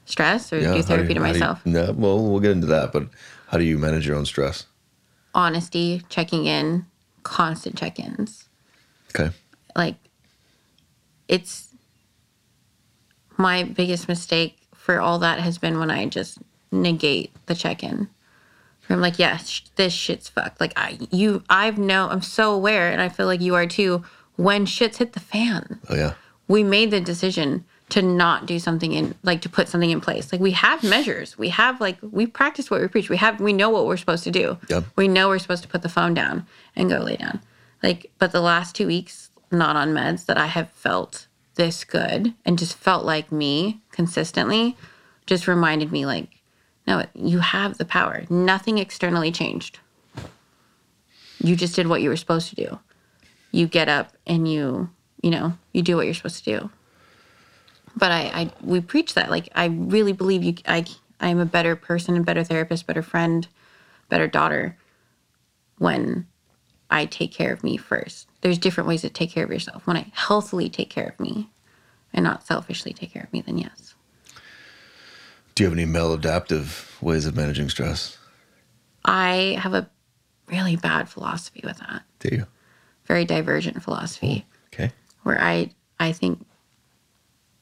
Stress or how do do therapy you- to do you- myself. no, well, we'll get into that, but how do you manage your own stress? Honesty, checking in, constant check-ins. Okay. Like it's my biggest mistake for all that has been when I just negate the check-in. I'm like, yeah, sh- this shit's fucked. Like I, you, I've know, I'm so aware, and I feel like you are too. When shit's hit the fan, Oh yeah. we made the decision to not do something in, like to put something in place. Like we have measures, we have like we practice what we preach. We have, we know what we're supposed to do. Yep. We know we're supposed to put the phone down and go lay down. Like, but the last two weeks, not on meds, that I have felt this good and just felt like me consistently, just reminded me like, No, you have the power. Nothing externally changed. You just did what you were supposed to do. You get up and you, you know, you do what you're supposed to do. But I, I we preach that. Like I really believe you I I am a better person, a better therapist, better friend, better daughter when I take care of me first. There's different ways to take care of yourself. When I healthily take care of me and not selfishly take care of me, then yes. Do you have any maladaptive ways of managing stress? I have a really bad philosophy with that. Do you? Very divergent philosophy Okay. where I I think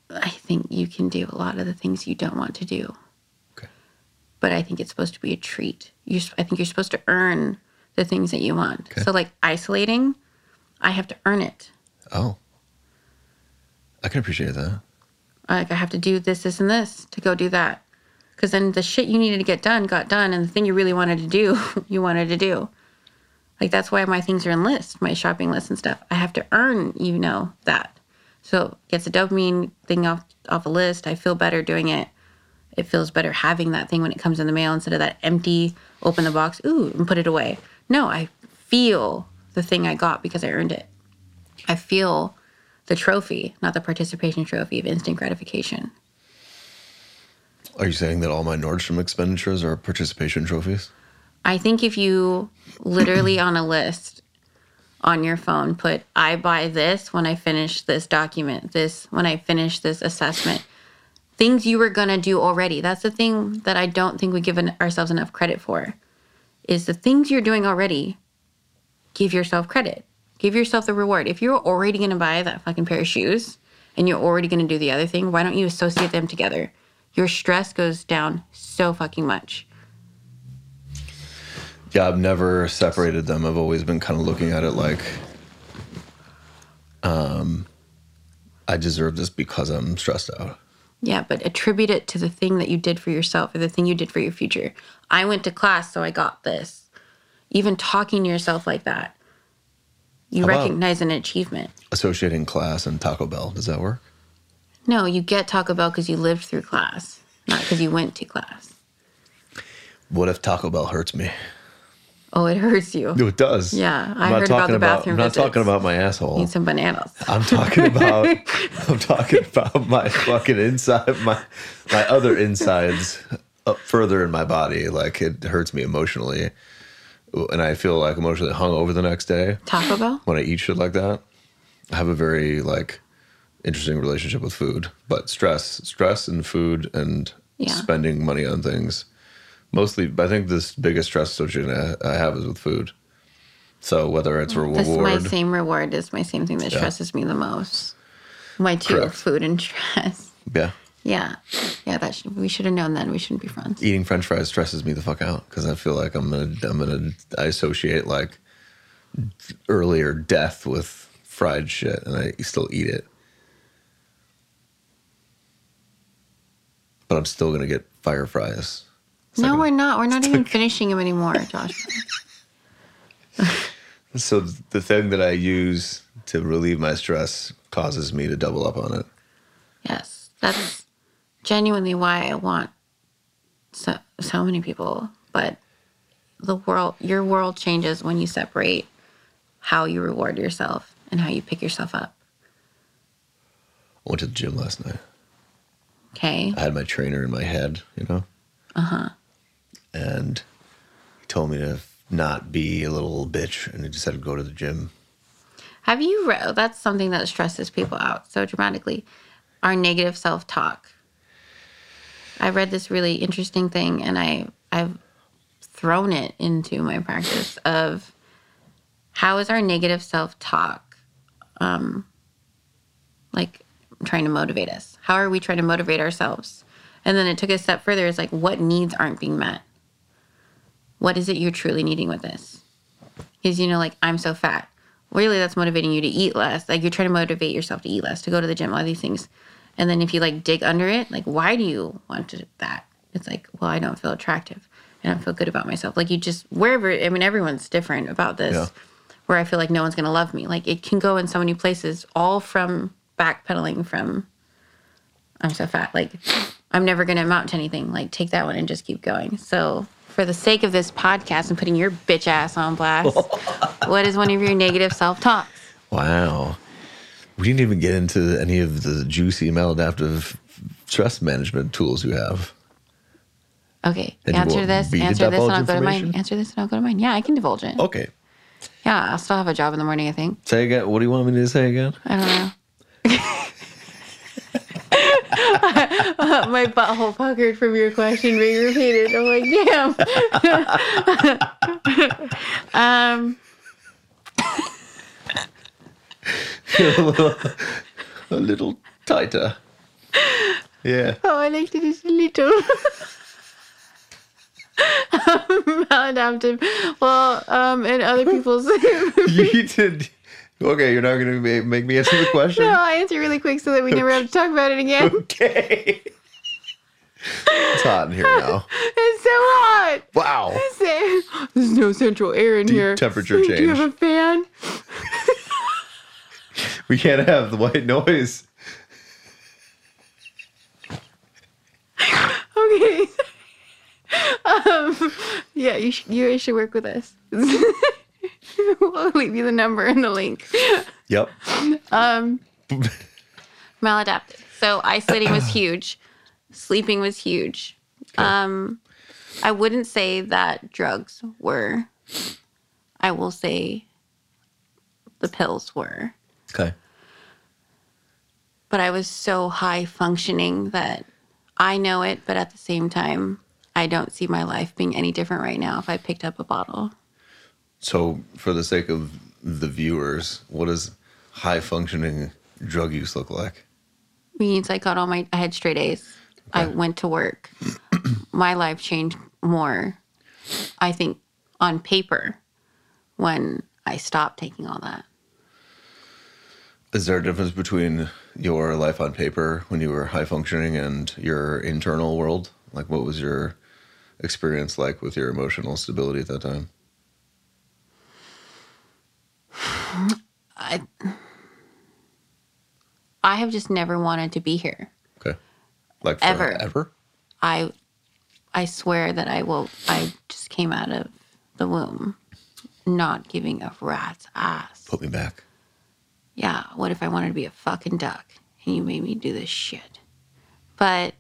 I think you can do a lot of the things you don't want to do. Okay. But I think it's supposed to be a treat. You I think you're supposed to earn the things that you want. Okay. So like isolating, I have to earn it. Oh. I can appreciate that. Like I have to do this, this, and this to go do that. Because then the shit you needed to get done got done, and the thing you really wanted to do, you wanted to do. Like that's why my things are in list, my shopping list and stuff. I have to earn, you know, that. So gets a dopamine thing off off a list. I feel better doing it. It feels better having that thing when it comes in the mail instead of that empty, open the box, ooh, and put it away. No, I feel the thing I got because I earned it. I feel the trophy, not the participation trophy of instant gratification. Are you saying that all my Nordstrom expenditures are participation trophies? I think if you literally on a list on your phone put, I buy this when I finish this document, this when I finish this assessment, things you were going to do already. That's the thing that I don't think we give en- ourselves enough credit for is the things you're doing already. Give yourself credit. Give yourself the reward. If you're already going to buy that fucking pair of shoes and you're already going to do the other thing, why don't you associate them together? Your stress goes down so fucking much. Yeah, I've never separated them. I've always been kind of looking at it like, um, I deserve this because I'm stressed out. Yeah, but attribute it to the thing that you did for yourself or the thing you did for your future. I went to class, so I got this. Even talking to yourself like that, you How recognize an achievement. Associating class and Taco Bell, does that work? No, you get Taco Bell because you lived through class, not because you went to class. What if Taco Bell hurts me? Oh, it hurts you. No, it does. Yeah, I I'm not heard about the bathroom I'm not visits. talking about my asshole. Need some bananas. I'm talking about I'm talking about my fucking inside my my other insides up further in my body. Like it hurts me emotionally. And I feel like emotionally hung over the next day Taco Bell? when I eat shit like that. I have a very like interesting relationship with food. But stress, stress and food and Yeah. spending money on things. Mostly I think this biggest stress association I I have is with food. So whether it's reward This my same reward is my same thing that stresses me the most. My two, Correct. food and stress. yeah. Yeah, yeah. That should, we should have known then. We shouldn't be friends. eating french fries stresses me the fuck out because i feel like i'm gonna i'm gonna i associate like earlier death with fried shit and i still eat it but i'm still gonna get fire fries It's No, like- we're not. We're not even finishing them anymore, Josh. so the thing that i use to relieve my stress causes me to double up on it Yes, that's genuinely why I want so so many people. But the world, your world changes when you separate how you reward yourself and how you pick yourself up. i went to the gym last night Okay. i had my trainer in my head you know uh-huh and he told me to not be a little bitch and he just said to go to the gym Have you read? That's something that stresses people out so dramatically. Our negative self talk. I read this really interesting thing, and I I've thrown it into my practice of how is our negative self talk, um, like trying to motivate us? How are we trying to motivate ourselves? And then it took a step further. It's like what needs aren't being met. What is it you're truly needing with this? Because you know, like I'm so fat really that's motivating you to eat less. Like you're trying to motivate yourself to eat less, to go to the gym, all these things. And then if you like dig under it, like why do you want to, that? It's like, well, I don't feel attractive. I don't feel good about myself. Like you just wherever I mean everyone's different about this. Yeah. Where I feel like no one's gonna love me. Like it can go in so many places, all from backpedaling from I'm so fat. Like I'm never going to amount to anything. Like, take that one and just keep going. So, for the sake of this podcast and putting your bitch ass on blast, what is one of your negative self talks? Wow. We didn't even get into any of the juicy maladaptive stress management tools you have. Okay, And answer this, answer this, and I'll go to mine. Answer this, and I'll go to mine. Yeah, I can divulge it. Okay. Yeah, I'll still have a job in the morning, I think. Say again. What do you want me to say again? I don't know. My butthole puckered from your question being repeated. I'm like, damn. um, a, little, tighter. Yeah. oh, I liked it just a little. Maladaptive. Well, um, and other people's. You did. Okay, you're not going to make me answer the question? no, I'll answer really quick so that we never have to talk about it again. Okay. It's hot in here now. It's so hot. Wow. There's no central air in Deep here. temperature change. Do you have a fan? We can't have the white noise. Okay. um, yeah, you, sh- you guys should work with us. we'll leave you the number and the link. Yep. Um, maladaptive. So isolating was huge. Sleeping was huge. Um, I wouldn't say that drugs were. I will say the pills were. Okay. But I was so high functioning that I know it, but at the same time, I don't see my life being any different right now if I picked up a bottle. So, for the sake of the viewers, what does high functioning drug use look like? means I got all my I had straight A's. I went to work. my life changed more, I think, on paper when I stopped taking all that. Is there a difference between your life on paper when you were high functioning and your internal world? Like, what was your experience like with your emotional stability at that time? I I have just never wanted to be here. Okay. Like, Ever. forever? I I swear that I will I just came out of the womb not giving a rat's ass. Put me back. Yeah, what if I wanted to be a fucking duck and you made me do this shit? But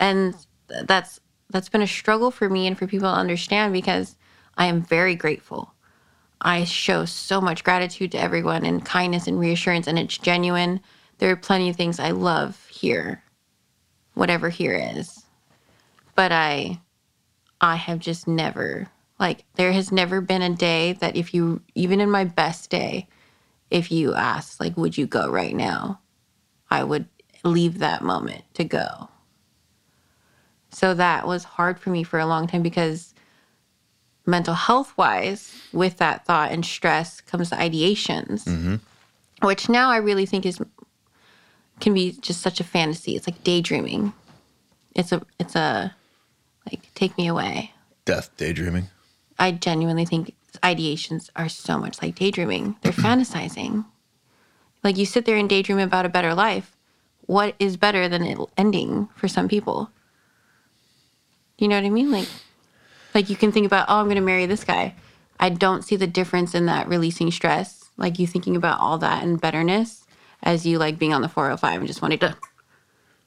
and that's that's been a struggle for me and for people to understand because I am very grateful. I show so much gratitude to everyone and kindness and reassurance and it's genuine. There are plenty of things I love here. Whatever here is. But I I have just never like there has never been a day that if you even in my best day if you asked like would you go right now? I would leave that moment to go. So that was hard for me for a long time because mental health wise with that thought and stress comes the ideations mm-hmm. which now i really think is can be just such a fantasy. It's like daydreaming. It's a it's a like take me away. Death daydreaming. I genuinely think ideations are so much like daydreaming. They're fantasizing. Like you sit there and daydream about a better life. What is better than it ending for some people? You know what I mean? Like, like you can think about, oh, I'm going to marry this guy. I don't see the difference in that releasing stress. Like you thinking about all that and betterness as you like being on the 405 and just wanting to.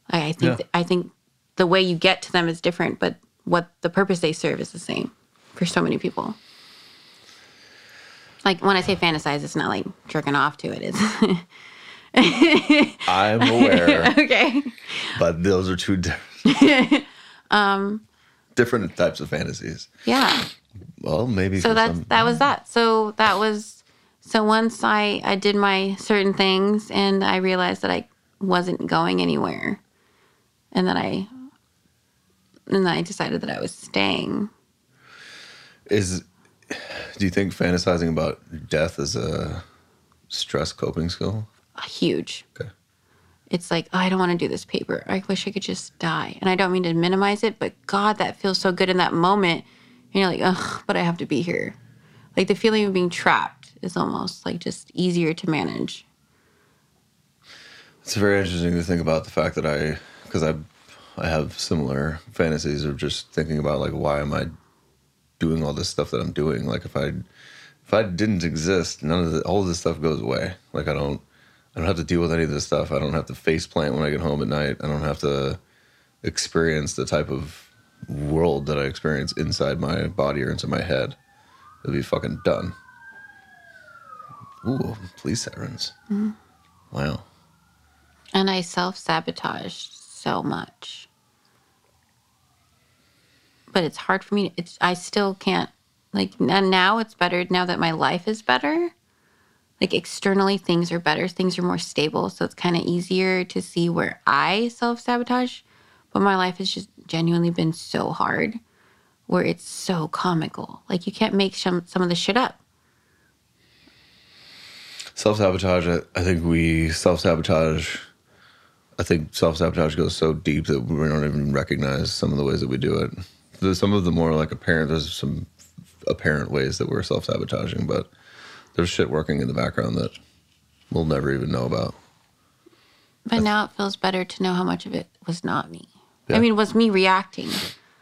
I, I think Yeah. I think the way you get to them is different, but what the purpose they serve is the same for so many people. Like when I say fantasize, it's not like jerking off to it. It's I'm aware, okay. but those are two di- Um, different types of fantasies. Yeah. Well, maybe. So some- that was that. So that was so once I I did my certain things and I realized that I wasn't going anywhere, and that I and then I decided that I was staying. Is do you think fantasizing about death is a stress coping skill? Huge. Okay. It's like, oh, I don't want to do this paper. I wish I could just die. And I don't mean to minimize it, but God, that feels so good in that moment. And you're like, ugh, but I have to be here. Like the feeling of being trapped is almost like just easier to manage. It's very interesting to think about the fact that I, because I, I have similar fantasies of just thinking about like why am I doing all this stuff that I'm doing? Like if I if I didn't exist, none of the all of this stuff goes away. Like I don't I don't have to deal with any of this stuff. I don't have to face plant when I get home at night. I don't have to experience the type of world that I experience inside my body or inside my head. It'll be fucking done. Ooh, police sirens. Mm-hmm. Wow. And I self sabotaged so much. But it's hard for me. It's I still can't like now it's better now that my life is better. Like externally things are better, things are more stable, so it's kind of easier to see where I self sabotage. But my life has just genuinely been so hard where it's so comical. Like you can't make some some of the shit up. Self sabotage. I think we self sabotage. I think self sabotage goes so deep that we don't even recognize some of the ways that we do it. There's some of the more like apparent. There's some apparent ways that we're self sabotaging, but there's shit working in the background that we'll never even know about. But now it feels better to know how much of it was not me. Yeah. I mean, was me reacting.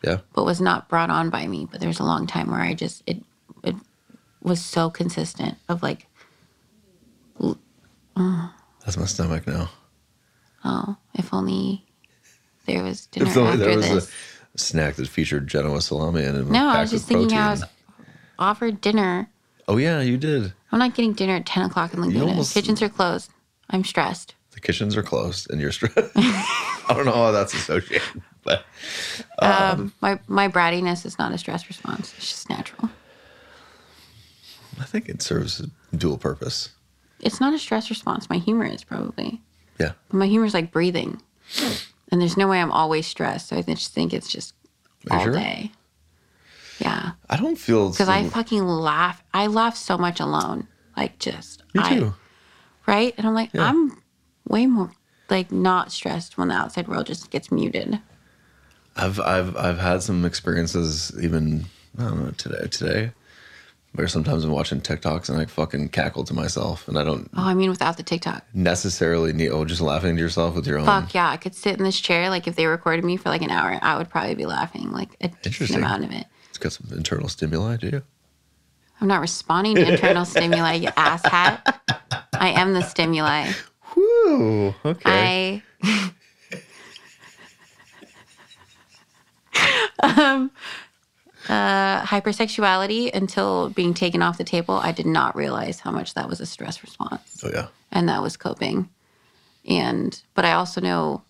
Yeah. but was not brought on by me. But there's a long time where I just it it was so consistent of like, mm. That's my stomach now. oh, if only there was dinner If only after there was this. Snack that featured Genoa salami in it. no, I was just thinking I was offered dinner. Oh yeah, you did. I'm not getting dinner at 10 o'clock in Laguna. almost- Kitchens are closed. I'm stressed. The kitchens are closed, and you're stressed. I don't know how that's associated, but Um, my my brattiness is not a stress response. It's just natural. I think it serves a dual purpose. It's not a stress response. My humor is probably. Yeah. But my humor is like breathing. And there's no way I'm always stressed. So I just think it's just all sure? day. Yeah. I don't feel Because I fucking laugh. I laugh so much alone. Like just Me I- too. right? And I'm like, Yeah. I'm way more like not stressed when the outside world just gets muted. I've I've I've had some experiences even I don't know today today where sometimes I'm watching TikToks and I fucking cackle to myself and I don't Oh, I mean without the TikTok. necessarily need oh just laughing to yourself with your own Fuck yeah. I could sit in this chair. Like if they recorded me for like an hour, I would probably be laughing like a decent Interesting. amount of it. it's got some internal stimuli, do you? I'm not responding to internal stimuli, you asshat. I am the stimuli. Woo. Okay. I um uh hypersexuality until being taken off the table, I did not realize how much that was a stress response. oh yeah. And that was coping. And but I also know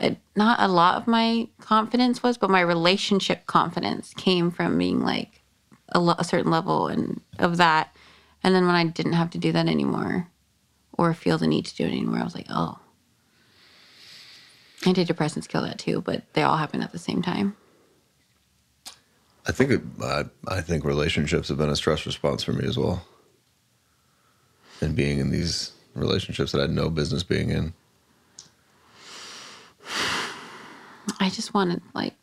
it, not a lot of my confidence was, but my relationship confidence came from being like a, lo- a certain level and of that. And then when I didn't have to do that anymore or feel the need to do it anymore, I was like, oh. Antidepressants kill that too, but they all happen at the same time. I think it, I I think relationships have been a stress response for me as well. And being in these relationships that I had no business being in. I just wanted like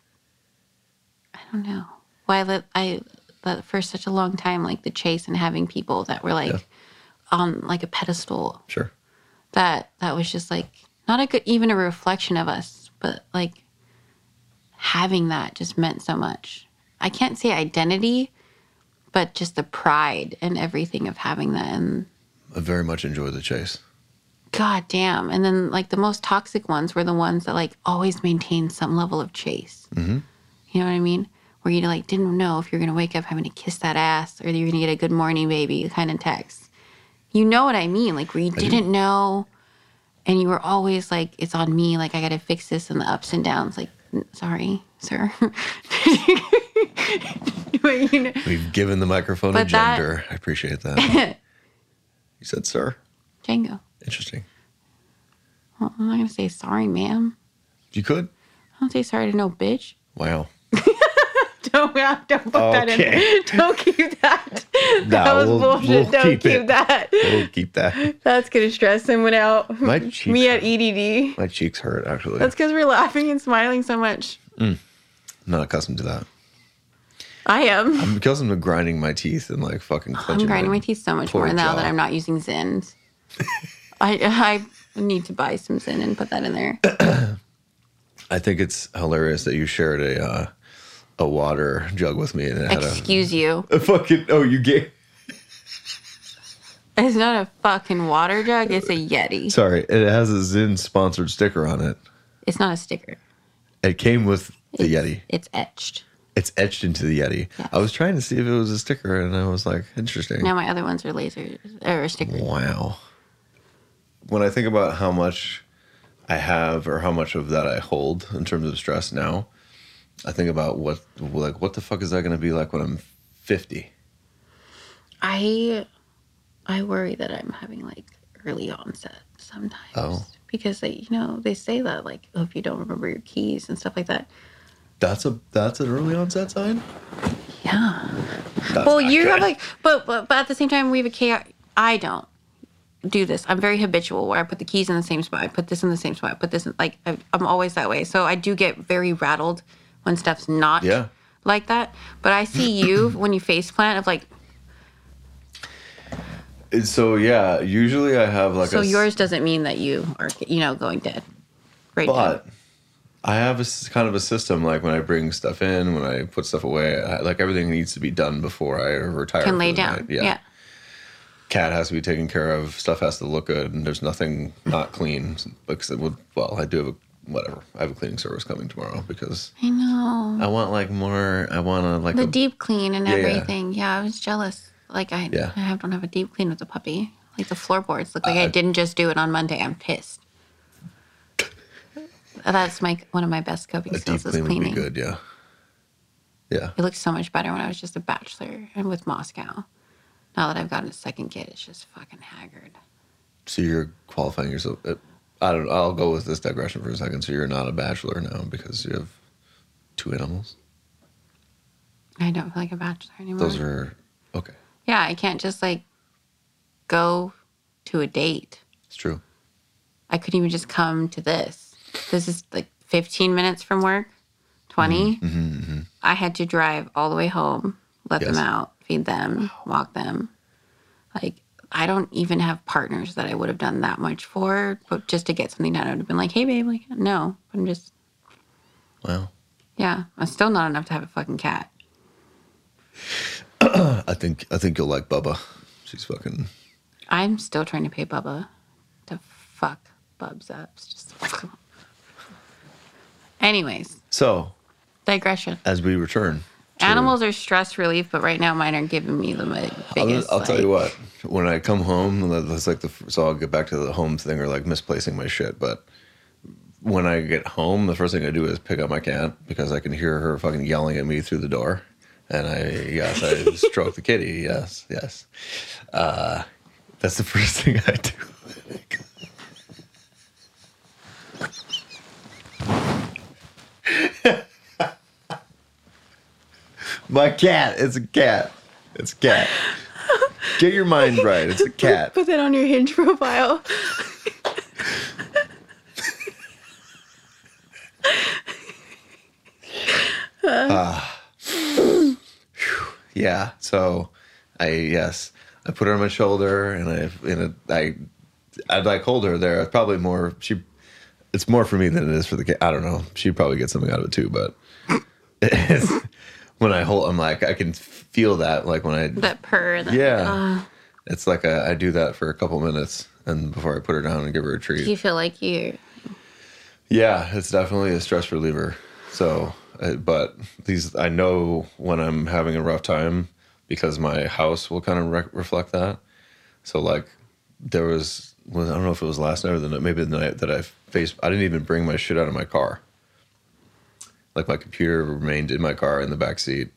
I don't know why I let for such a long time like the chase and having people that were like Yeah. on like a pedestal Sure. that that was just like not a good even a reflection of us but like having that just meant so much i can't say identity but just the pride and everything of having that and I very much enjoy the chase. god damn. And then like the most toxic ones were the ones that like always maintained some level of chase. Mm-hmm. you know what i mean? Where you like didn't know if you're gonna wake up having to kiss that ass or you're gonna get a good morning baby kind of text. You know what i mean? Like where you didn't know and you were always like it's on me. Like i gotta fix this and the ups and downs. Like "N- sorry sir But, you know, We've given the microphone a But that- gender. I appreciate that. you said sir. django Interesting. well, i'm not gonna say sorry ma'am You could? i don't say sorry to no bitch Wow. don't don't put that in don't keep that that No, was we'll- bullshit we'll don't keep keep, it. that We'll keep that. that's gonna stress someone out My cheeks me at hurt. edd My cheeks hurt actually. that's because we're laughing and smiling so much I'm not accustomed to that. i am I'm accustomed to grinding my teeth and like fucking clenching I'm grinding my teeth so much poor more now jaw. that I'm not using Zyns. I I need to buy some Zyn and put that in there. I think it's hilarious that you shared a uh, a water jug with me and it had a, Excuse you. a fucking oh you gave It's not a fucking water jug. It's a Yeti. sorry it has a Zyn sponsored sticker on it. It's not a sticker. It came with the It's- Yeti. It's etched. It's etched into the Yeti. Yes. I was trying to see if it was a sticker and I was like, interesting. Now my other ones are lasers or stickers. Wow. When I think about how much I have or how much of that I hold in terms of stress now, I think about what like what the fuck is that going to be like when I'm 50? I I worry that I'm having like early onset sometimes. Oh. Because they, you know, they say that like, oh, if you don't remember your keys and stuff like that. That's a that's an early onset sign. Yeah. That's well, you have like, but, but but at the same time, we have a chaos. I don't do this. I'm very habitual where I put the keys in the same spot. I put this in the same spot. I put this in, like I, I'm always that way. So I do get very rattled when stuff's not Yeah. like that. But I see you when you face plant of like, And So yeah, usually I have like so a yours doesn't mean that you are you know going dead. Right. now. but I have a kind of a system like when I bring stuff in, when I put stuff away, I, like everything needs to be done before I retire. can lay down. night. Yeah. cat has to be taken care of. Stuff has to look good, and there's nothing not clean. Because well, I do have a whatever. I have a cleaning service coming tomorrow because I know. I want like more. I want to like The a, deep clean and Yeah, yeah. everything. Yeah, I was jealous. Like I, Yeah. I have, don't have a deep clean with the puppy. Like the floorboards look like I Uh, didn't just do it on Monday. I'm pissed. That's my one of my best coping a deep skills is clean would be cleaning. good. Yeah, yeah. It looks so much better when I was just a bachelor and with Moscow. Now that I've gotten a second kid, it's just fucking haggard. So you're qualifying yourself. uh, I don't. I'll go with this digression for a second. So you're not a bachelor now because you have two animals. I don't feel like a bachelor anymore. Those are okay. yeah, I can't just like go to a date. It's true. I couldn't even just come to this. This is like 15 minutes from work, 20. Mm-hmm, mm-hmm, mm-hmm. I had to drive all the way home, let Yes. them out, feed them, walk them. Like, I don't even have partners that I would have done that much for, but just to get something done, I would have been like, hey, babe, like, no. I'm just, Wow. yeah, I'm still not enough to have a fucking cat. I think I think you'll like Bubba. She's fucking. I'm still trying to pay Bubba to fuck Bubs up. It's just. Anyways, So digression. as we return, Animals are stress relief, but right now mine are giving me the mi- I'll, biggest. I'll tell you what. When I come home, that's like the. So I'll get back to the home thing or like misplacing my shit. But when I get home, the first thing I do is pick up my cat because I can hear her fucking yelling at me through the door. And I yes, I stroke the kitty. Yes, yes. Uh, that's the first thing I do. My cat. It's a cat. It's a cat. Get your mind right. It's a cat. Put that on your hinge profile. Ah. Yeah. So I yes, I put her on my shoulder and I and I I I'd like hold her there. It's probably more she. It's more for me than it is for the cat. I don't know. She'd probably get something out of it too, but when I hold, I'm like I can feel that like when I that purr. That, yeah. Uh, It's like a, I do that for a couple minutes and before I put her down and give her a treat. do you feel like you? Yeah, it's definitely a stress reliever. So, uh, but these, I know when I'm having a rough time because my house will kind of re- reflect that. So, like, there was, was, I don't know if it was last night or the night, maybe the night that I faced, I didn't even bring my shit out of my car. Like, my computer remained in my car in the back seat.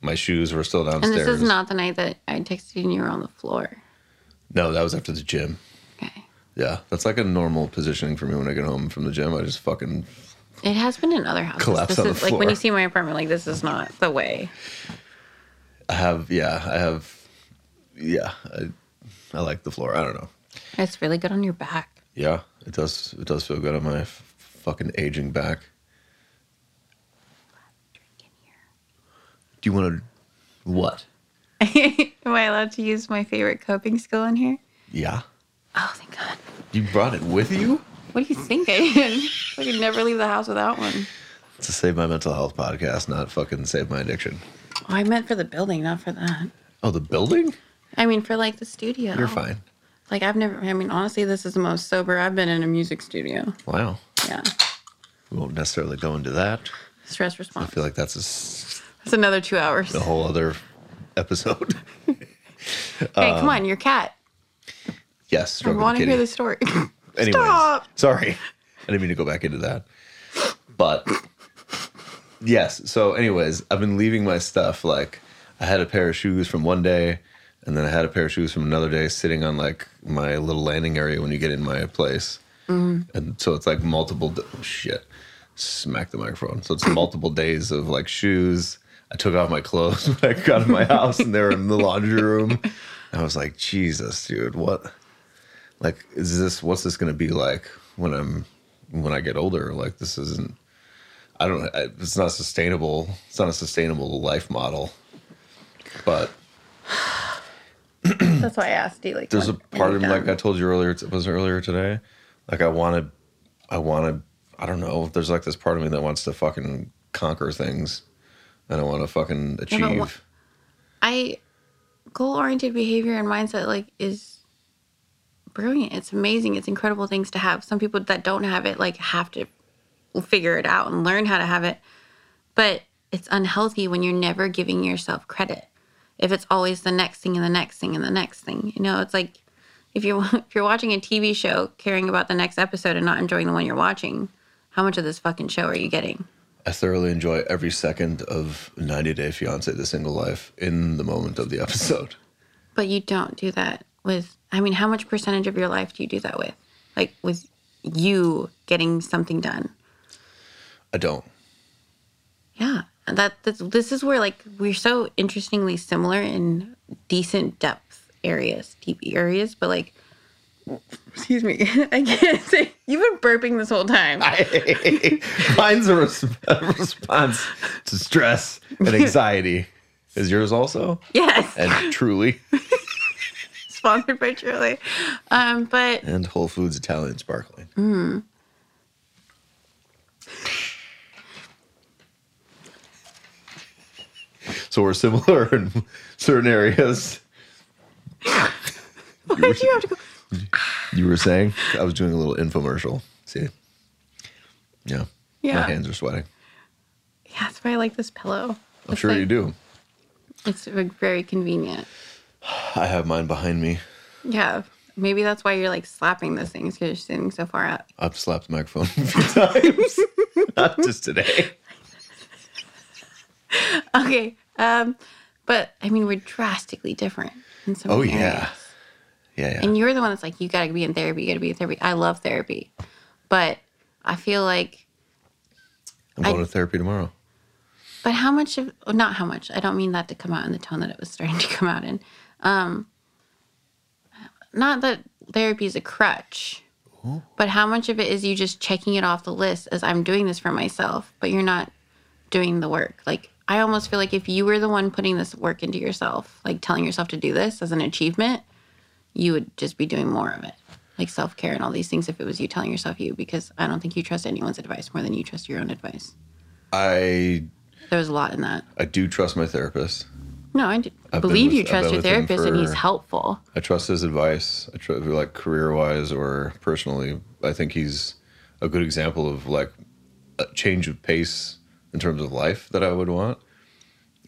My shoes were still downstairs. And this is not the night that I texted you and you were on the floor. no, that was after the gym. Okay. Yeah, that's like a normal positioning for me when I get home from the gym. I just fucking It has been in other houses. Collapse this on the is like when you see my apartment, like this is not the way. I have, yeah, I have, yeah, I, I like the floor. I don't know. It's really good on your back. Yeah, it does. It does feel good on my f- fucking aging back. Do you want to? What? Am I allowed to use my favorite coping skill in here? Yeah, Oh, thank God. you brought it with you. What do you think I did? I could never leave the house without one. It's a Save My Mental Health podcast, not fucking Save My Addiction. Oh, I meant for the building, not for that. Oh, the building? I mean, for like the studio. You're fine. Like I've never. I mean, honestly, this is the most sober I've been in a music studio. Wow. Yeah. We won't necessarily go into that. Stress response. I feel like that's a, It's another two hours. a whole other episode. Hey, come on, your cat. yes, I the want to hear the story. Anyways, Stop. sorry. I didn't mean to go back into that. But yes, so anyways, I've been leaving my stuff like I had a pair of shoes from one day and then I had a pair of shoes from another day sitting on like my little landing area when you get in my place. Mm-hmm. And so it's like multiple d- oh, shit. Smack the microphone. So it's multiple days of like shoes. I took off my clothes when I got in my house and they were in the laundry room. I was like, Jesus, dude, what? like is this what's this going to be like when i'm when i get older like this isn't i don't I, it's not sustainable it's not a sustainable life model but That's why I asked you. Like, there's a part of me like i told you earlier it was earlier today like i want to i want to i don't know there's like this part of me that wants to fucking conquer things and i want to fucking achieve but wha- I goal oriented behavior and mindset like is brilliant. It's amazing. It's incredible things to have. Some people that don't have it like have to figure it out and learn how to have it. But it's unhealthy when you're never giving yourself credit. If it's always the next thing and the next thing and the next thing. You know, it's like if you're if you're watching a TV show caring about the next episode and not enjoying the one you're watching, how much of this fucking show are you getting? I thoroughly enjoy every second of 90 day fiance the single life in the moment of the episode But you don't do that with, I mean, how much percentage of your life do you do that with? Like with you getting something done? i don't Yeah. And that that's, this is where like we're so interestingly similar in decent depth areas, deep areas, but like, excuse me, I can't say, you've been burping this whole time. Mine's a, res- a response to stress and anxiety. Is yours also? yes. And truly. Sponsored by Truly. Um, but And Whole Foods Italian Sparkling. So we're similar in certain areas. why did you have to go? You were saying I was doing a little infomercial. See? Yeah. Yeah. My hands are sweating. Yeah, that's why I like this pillow. I'm It's sure like- you do. It's like, very convenient. I have mine behind me. Yeah. Maybe that's why you're like slapping those things because you're sitting so far up. I've slapped the microphone a few times. Not just today. Okay. Um, but I mean, we're drastically different in some Oh, areas. yeah. Yeah, yeah. And you're the one that's like, you got to be in therapy. You got to be in therapy. I love therapy. But I feel like, I'm going I- to therapy tomorrow. but how much of, not how much, I don't mean that to come out in the tone that it was starting to come out in. Um, not that therapy is a crutch, but how much of it is you just checking it off the list as I'm doing this for myself, but you're not doing the work? Like, I almost feel like if you were the one putting this work into yourself, like telling yourself to do this as an achievement, you would just be doing more of it. Like self care and all these things if it was you telling yourself you, because I don't think you trust anyone's advice more than you trust your own advice. I There was a lot in that. I do trust my therapist. No, I believe with- you trust your therapist and he's helpful. I trust his advice. I trust like career wise or personally. I think he's a good example of like a change of pace in terms of life that I would want.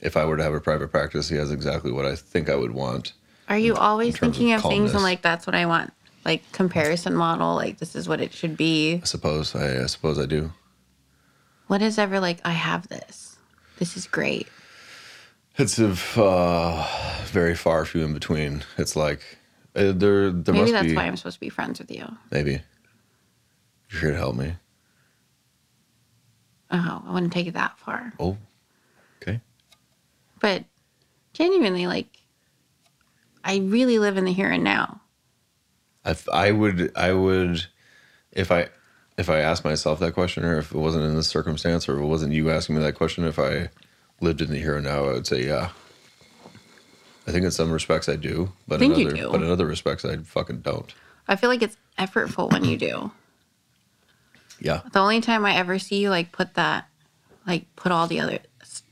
If I were to have a private practice, he has exactly what I think I would want. Are you always terms of thinking of, things and like that's what I want? Like comparison model, like this is what it should be. I suppose. I, I suppose I do. What is ever like I have this. This is great. It's a uh, very far few in between. It's like uh, there. There Maybe must that's be why I'm supposed to be friends with you. maybe. You're here to help me. Oh, I wouldn't take it that far. Oh, okay. But genuinely, like I really live in the here and now. I, I would I would if I if I asked myself that question or if it wasn't in this circumstance or if it wasn't you asking me that question if I lived in the here and now I would say yeah. I think in some respects I do, but in think you other do. but in other respects I fucking don't. I feel like it's effortful when you do. Yeah. The only time I ever see you like put that, like put all the other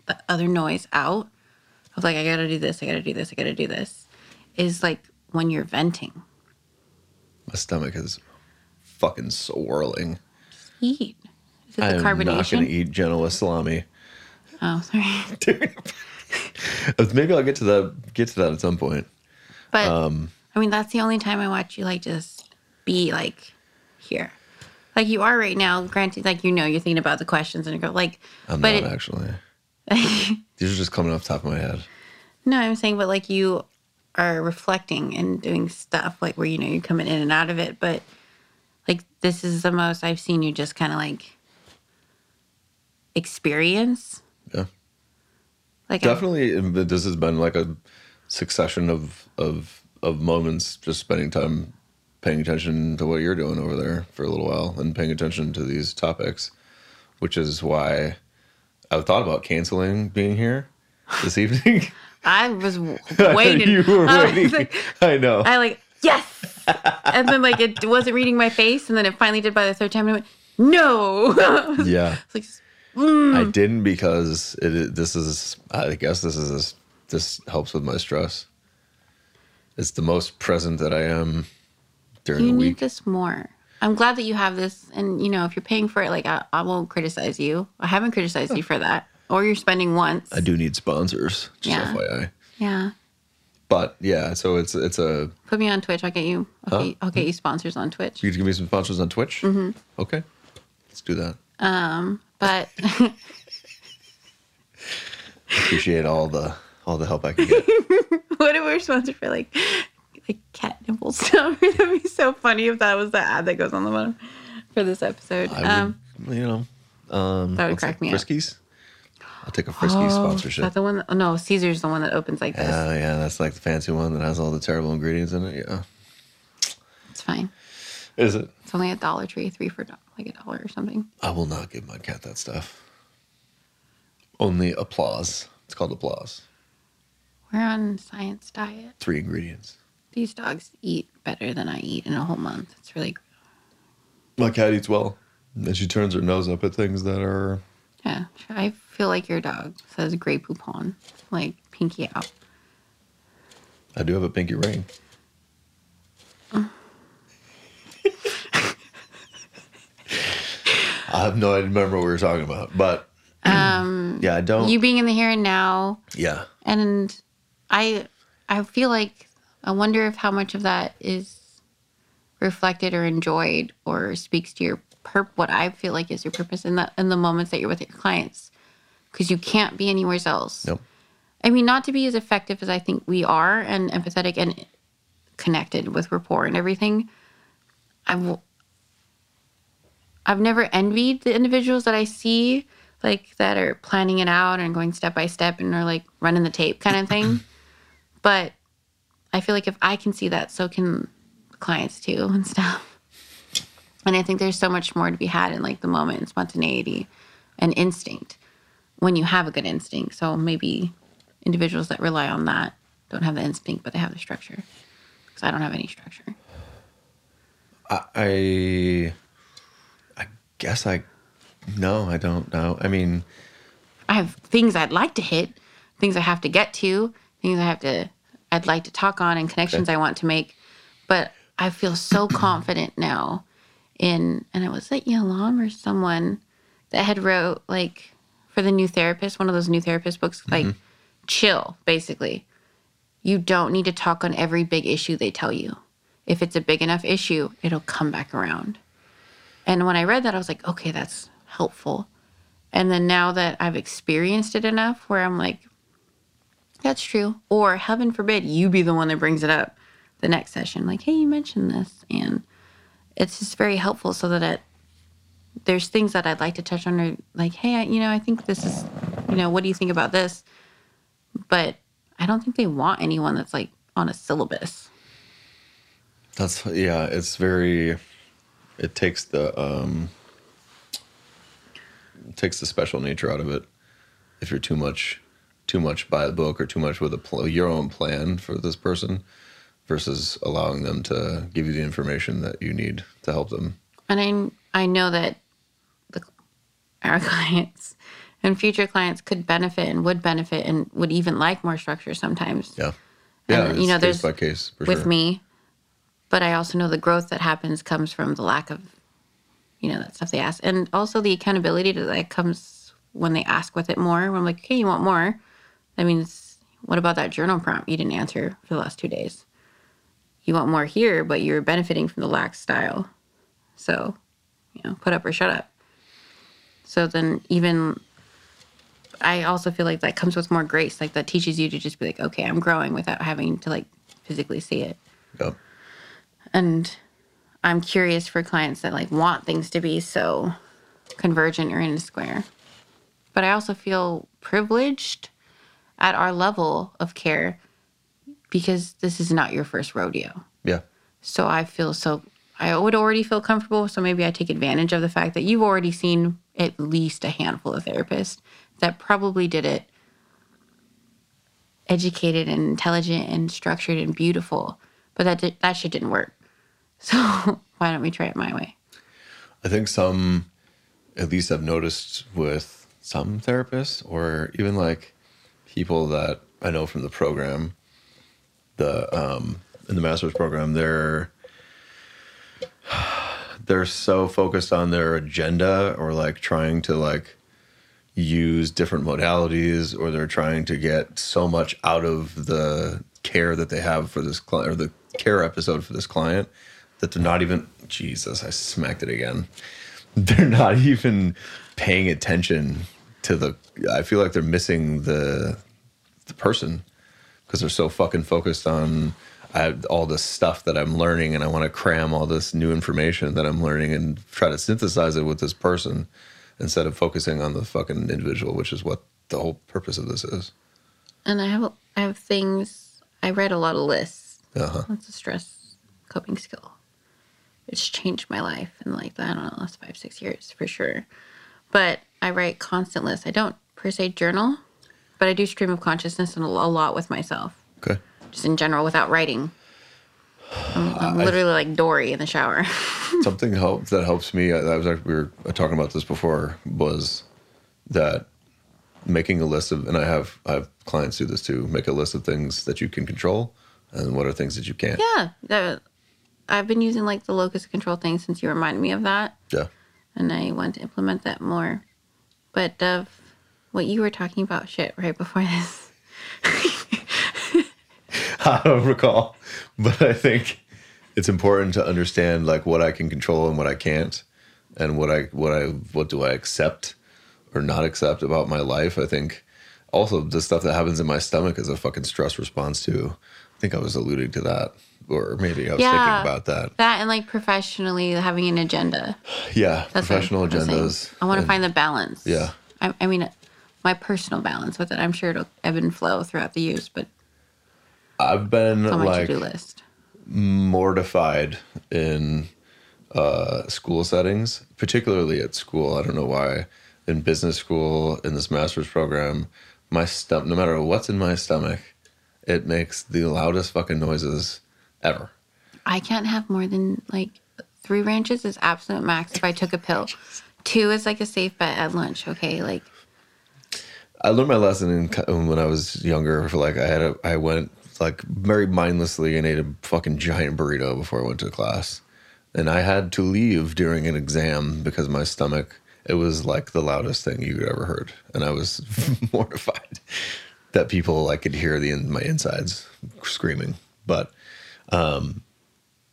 the other noise out of like I gotta do this, I gotta do this, I gotta do this, is like when you're venting. My stomach is fucking swirling. Eat. Is it the I am not going to eat Genoa salami. Oh, sorry. Maybe I'll get to that. Get to that at some point. But Um, I mean, that's the only time I watch you like just be like here, like you are right now. Granted, like you know, you're thinking about the questions and you go like, I'm but not it- actually. These are just coming off the top of my head. No, I'm saying, but like you are reflecting and doing stuff like where you know you're coming in and out of it, but like this is the most I've seen you just kind of like experience. Yeah. Like I- Definitely, um, this has been like a succession of of of moments. Just spending time paying attention to what you're doing over there for a little while and paying attention to these topics, which is why I thought about canceling being here this evening. I was w- I know waiting. you were I was like- I know. I like yes, and then like it wasn't reading my face, and then it finally did by the third time, and I went no. yeah. Like mm. I didn't because it. This is. I guess this is. This helps with my stress. It's the most present that I am during you the need this more. I'm glad that you have this, and you know if you're paying for it, like I, I won't criticize you. I haven't criticized you for that, or you're spending once. I do need sponsors. Just Yeah. FYI. Yeah. But yeah, so it's it's a. Put me on Twitch. I'll get you. I'll, get, I'll get you sponsors on Twitch. You could give me some sponsors on Twitch. Mm-hmm. Okay, let's do that. Um, But Appreciate all the all the help I can get. what if we're sponsored for like like cat nipple stuff? That'd be so funny if that was the ad that goes on the bottom for this episode. I um, would, you know, um, that would crack that, me up. I'll take a Friskies oh, Is sponsorship. that the one? That, oh, no, Cesar's the one that opens like this. Yeah, yeah, that's like the fancy one that has all the terrible ingredients in it. Yeah, It's fine. is it? It's only a Dollar Tree, three for like a dollar or something. I will not give my cat that stuff. Only Applaws. It's called Applaws. We're on science diet. Three ingredients. These dogs eat better than I eat in a whole month. It's really My cat eats well, and she turns her nose up at things that are. yeah. I feel like your dog says Grey Poupon, like pinky out. I do have a pinky ring. I have no idea remember what we were talking about, but Um, yeah, I don't. you being in the here and now, yeah, and I, I feel like I wonder if how much of that is reflected or enjoyed or speaks to your perp. What I feel like is your purpose in the in the moments that you're with your clients, because you can't be anywhere else. nope. I mean, not to be as effective as I think we are and empathetic and connected with rapport and everything. I've I've never envied the individuals that I see like that are planning it out and going step by step and are like running the tape kind of thing. but I feel like if I can see that, so can clients too and stuff. And I think there's so much more to be had in like the moment and spontaneity and instinct when you have a good instinct. So maybe individuals that rely on that don't have the instinct, but they have the structure. Because I don't have any structure. I, I guess I, no, I don't know. I mean, I have things I'd like to hit, things I have to get to, things I have to, I'd like to talk on, and connections I want to make. But I feel so confident now in, and it was like Yalom or someone that had wrote like for the new therapist, one of those new therapist books, like mm-hmm. chill, basically. You don't need to talk on every big issue they tell you. If it's a big enough issue, it'll come back around. And when I read that, I was like, okay, that's helpful. And then now that I've experienced it enough where I'm like, that's true. Or heaven forbid, you be the one that brings it up the next session. Like, hey, you mentioned this. And it's just very helpful so that it, there's things that I'd like to touch on, or like, hey, I, you know, I think this is, you know, what do you think about this? But I don't think they want anyone that's like on a syllabus. that's yeah. It's very. It takes the um. Takes the special nature out of it. If you're too much, too much by the book or too much with a pl- your own plan for this person, versus allowing them to give you the information that you need to help them. And I I know that our clients and future clients could benefit and would benefit and would even like more structure sometimes Yeah. Yeah. And, you know, case there's- by case for with sure. me. But I also know the growth that happens comes from the lack of, you know, that stuff they ask. And also the accountability that comes when they ask with it more. When I'm like, okay, you want more? That means, what about that journal prompt you didn't answer for the last two days? You want more here, but you're benefiting from the lax style. So, you know, put up or shut up. So then even I also feel like that comes with more grace. Like that teaches you to just be like, okay, I'm growing without having to like physically see it. Yeah. And I'm curious for clients that like want things to be so convergent or in a square. But I also feel privileged at our level of care because this is not your first rodeo. Yeah. So I feel so I would already feel comfortable. So maybe I take advantage of the fact that you've already seen at least a handful of therapists that probably did it educated and intelligent and structured and beautiful. But that did, that shit didn't work. So why don't we try it my way? I think some, at least I've noticed with some therapists or even like people that I know from the program, the um, in the master's program, they're they're so focused on their agenda or like trying to like use different modalities or they're trying to get so much out of the care that they have for this client or the care episode for this client that they're not even Jesus, I smacked it again. They're not even paying attention to the I feel like they're missing the the person because they're so fucking focused on I have all this stuff that I'm learning and I want to cram all this new information that I'm learning and try to synthesize it with this person instead of focusing on the fucking individual, which is what the whole purpose of this is. And I have I have things I write a lot of lists. Uh-huh. That's a stress coping skill. It's changed my life in like I don't know, last five, six years for sure. But I write constant lists. I don't per se journal, but I do stream of consciousness and a lot with myself. Okay. Just in general without writing. I'm, I'm literally like Dory in the shower. Something help that helps me. Uh, I, I was actually, we were uh, talking about this before was that making a list of and I have I have clients do this too. Make a list of things that you can control and what are things that you can't. yeah. I've been using like the locus control thing since you reminded me of that. Yeah. and I want to implement that more. But of what you were talking about, shit, right before this. I don't recall, but I think it's important to understand like what I can control and what I can't, and what I what I what do I accept or not accept about my life. I think also the stuff that happens in my stomach is a fucking stress response too. I think I was alluding to that, or maybe I was Yeah. thinking about that. That and like professionally having an agenda. Yeah, That's professional agendas. I want to find the balance. Yeah. I, I mean, my personal balance with it. I'm sure it'll ebb and flow throughout the years, but I've been like to do list. mortified in uh, school settings, particularly at school. I don't know why. In business school, in this master's program, my stomach, no matter what's in my stomach, it makes the loudest fucking noises ever. I can't have more than like three ranches is absolute max if I took a pill. Two is like a safe bet at lunch. Okay, like I learned my lesson in when I was younger. For like, I had a, I went like very mindlessly and ate a fucking giant burrito before I went to class, and I had to leave during an exam because my stomach. It was like the loudest thing you could ever heard, and I was mortified that people like could hear the in, my insides screaming. But um,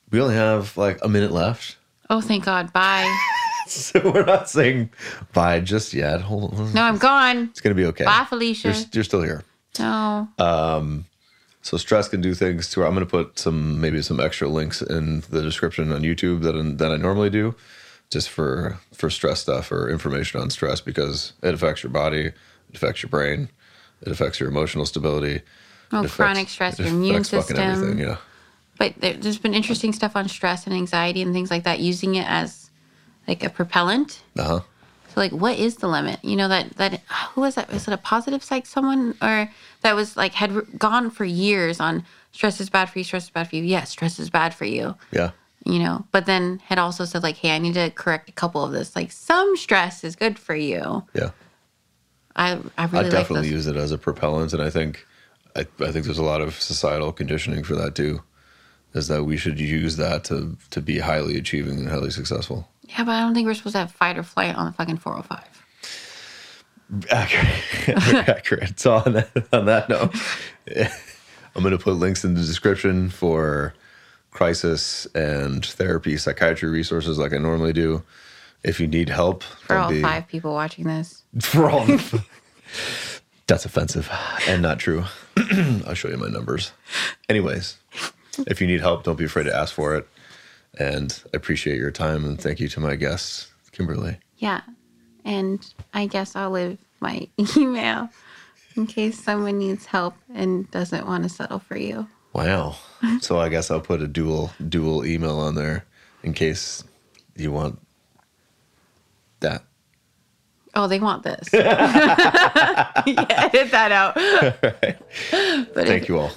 we only have like a minute left, oh thank God, bye. so we're not saying bye just yet. Hold on, No, I'm gone. it's gonna be okay. Bye, Felicia. You're, you're still here. No. So stress can do things to. I'm going to put some maybe some extra links in the description on YouTube that that I normally do, just for for stress stuff or information on stress because it affects your body, it affects your brain, it affects your emotional stability. Oh, affects- chronic stress, your immune system. Yeah, But there, there's been interesting stuff on stress and anxiety and things like that, using it as like a propellant. uh huh. So like, what is the limit? You know that that who was that? Was it a positive psych someone or that was like had gone for years on stress is bad for you, stress is bad for you. Yes, stress is bad for you. Yeah, you know, but then had also said like, hey, I need to correct a couple of this. Like some stress is good for you. Yeah. I I I really like definitely those. use it as a propellant, and I think I, I think there's a lot of societal conditioning for that too. Is that we should use that to to be highly achieving and highly successful. Yeah, but I don't think we're supposed to have fight or flight on the fucking 405. Accurate. Accurate. So on that on that note, I'm going to put links in the description for crisis and therapy psychiatry resources like I normally do. If you need help, For all be- five people watching this. For all. That's offensive and not true. I'll show you my numbers. Anyways, if you need help, don't be afraid to ask for it. And I appreciate your time and thank you to my guests, Kimberly. Yeah. And I guess I'll leave my email in case someone needs help and doesn't want to settle for you. Wow. So I guess I'll put a dual dual email on there in case you want that. Oh, they want this. yeah, edit that out. But Thank if, you all.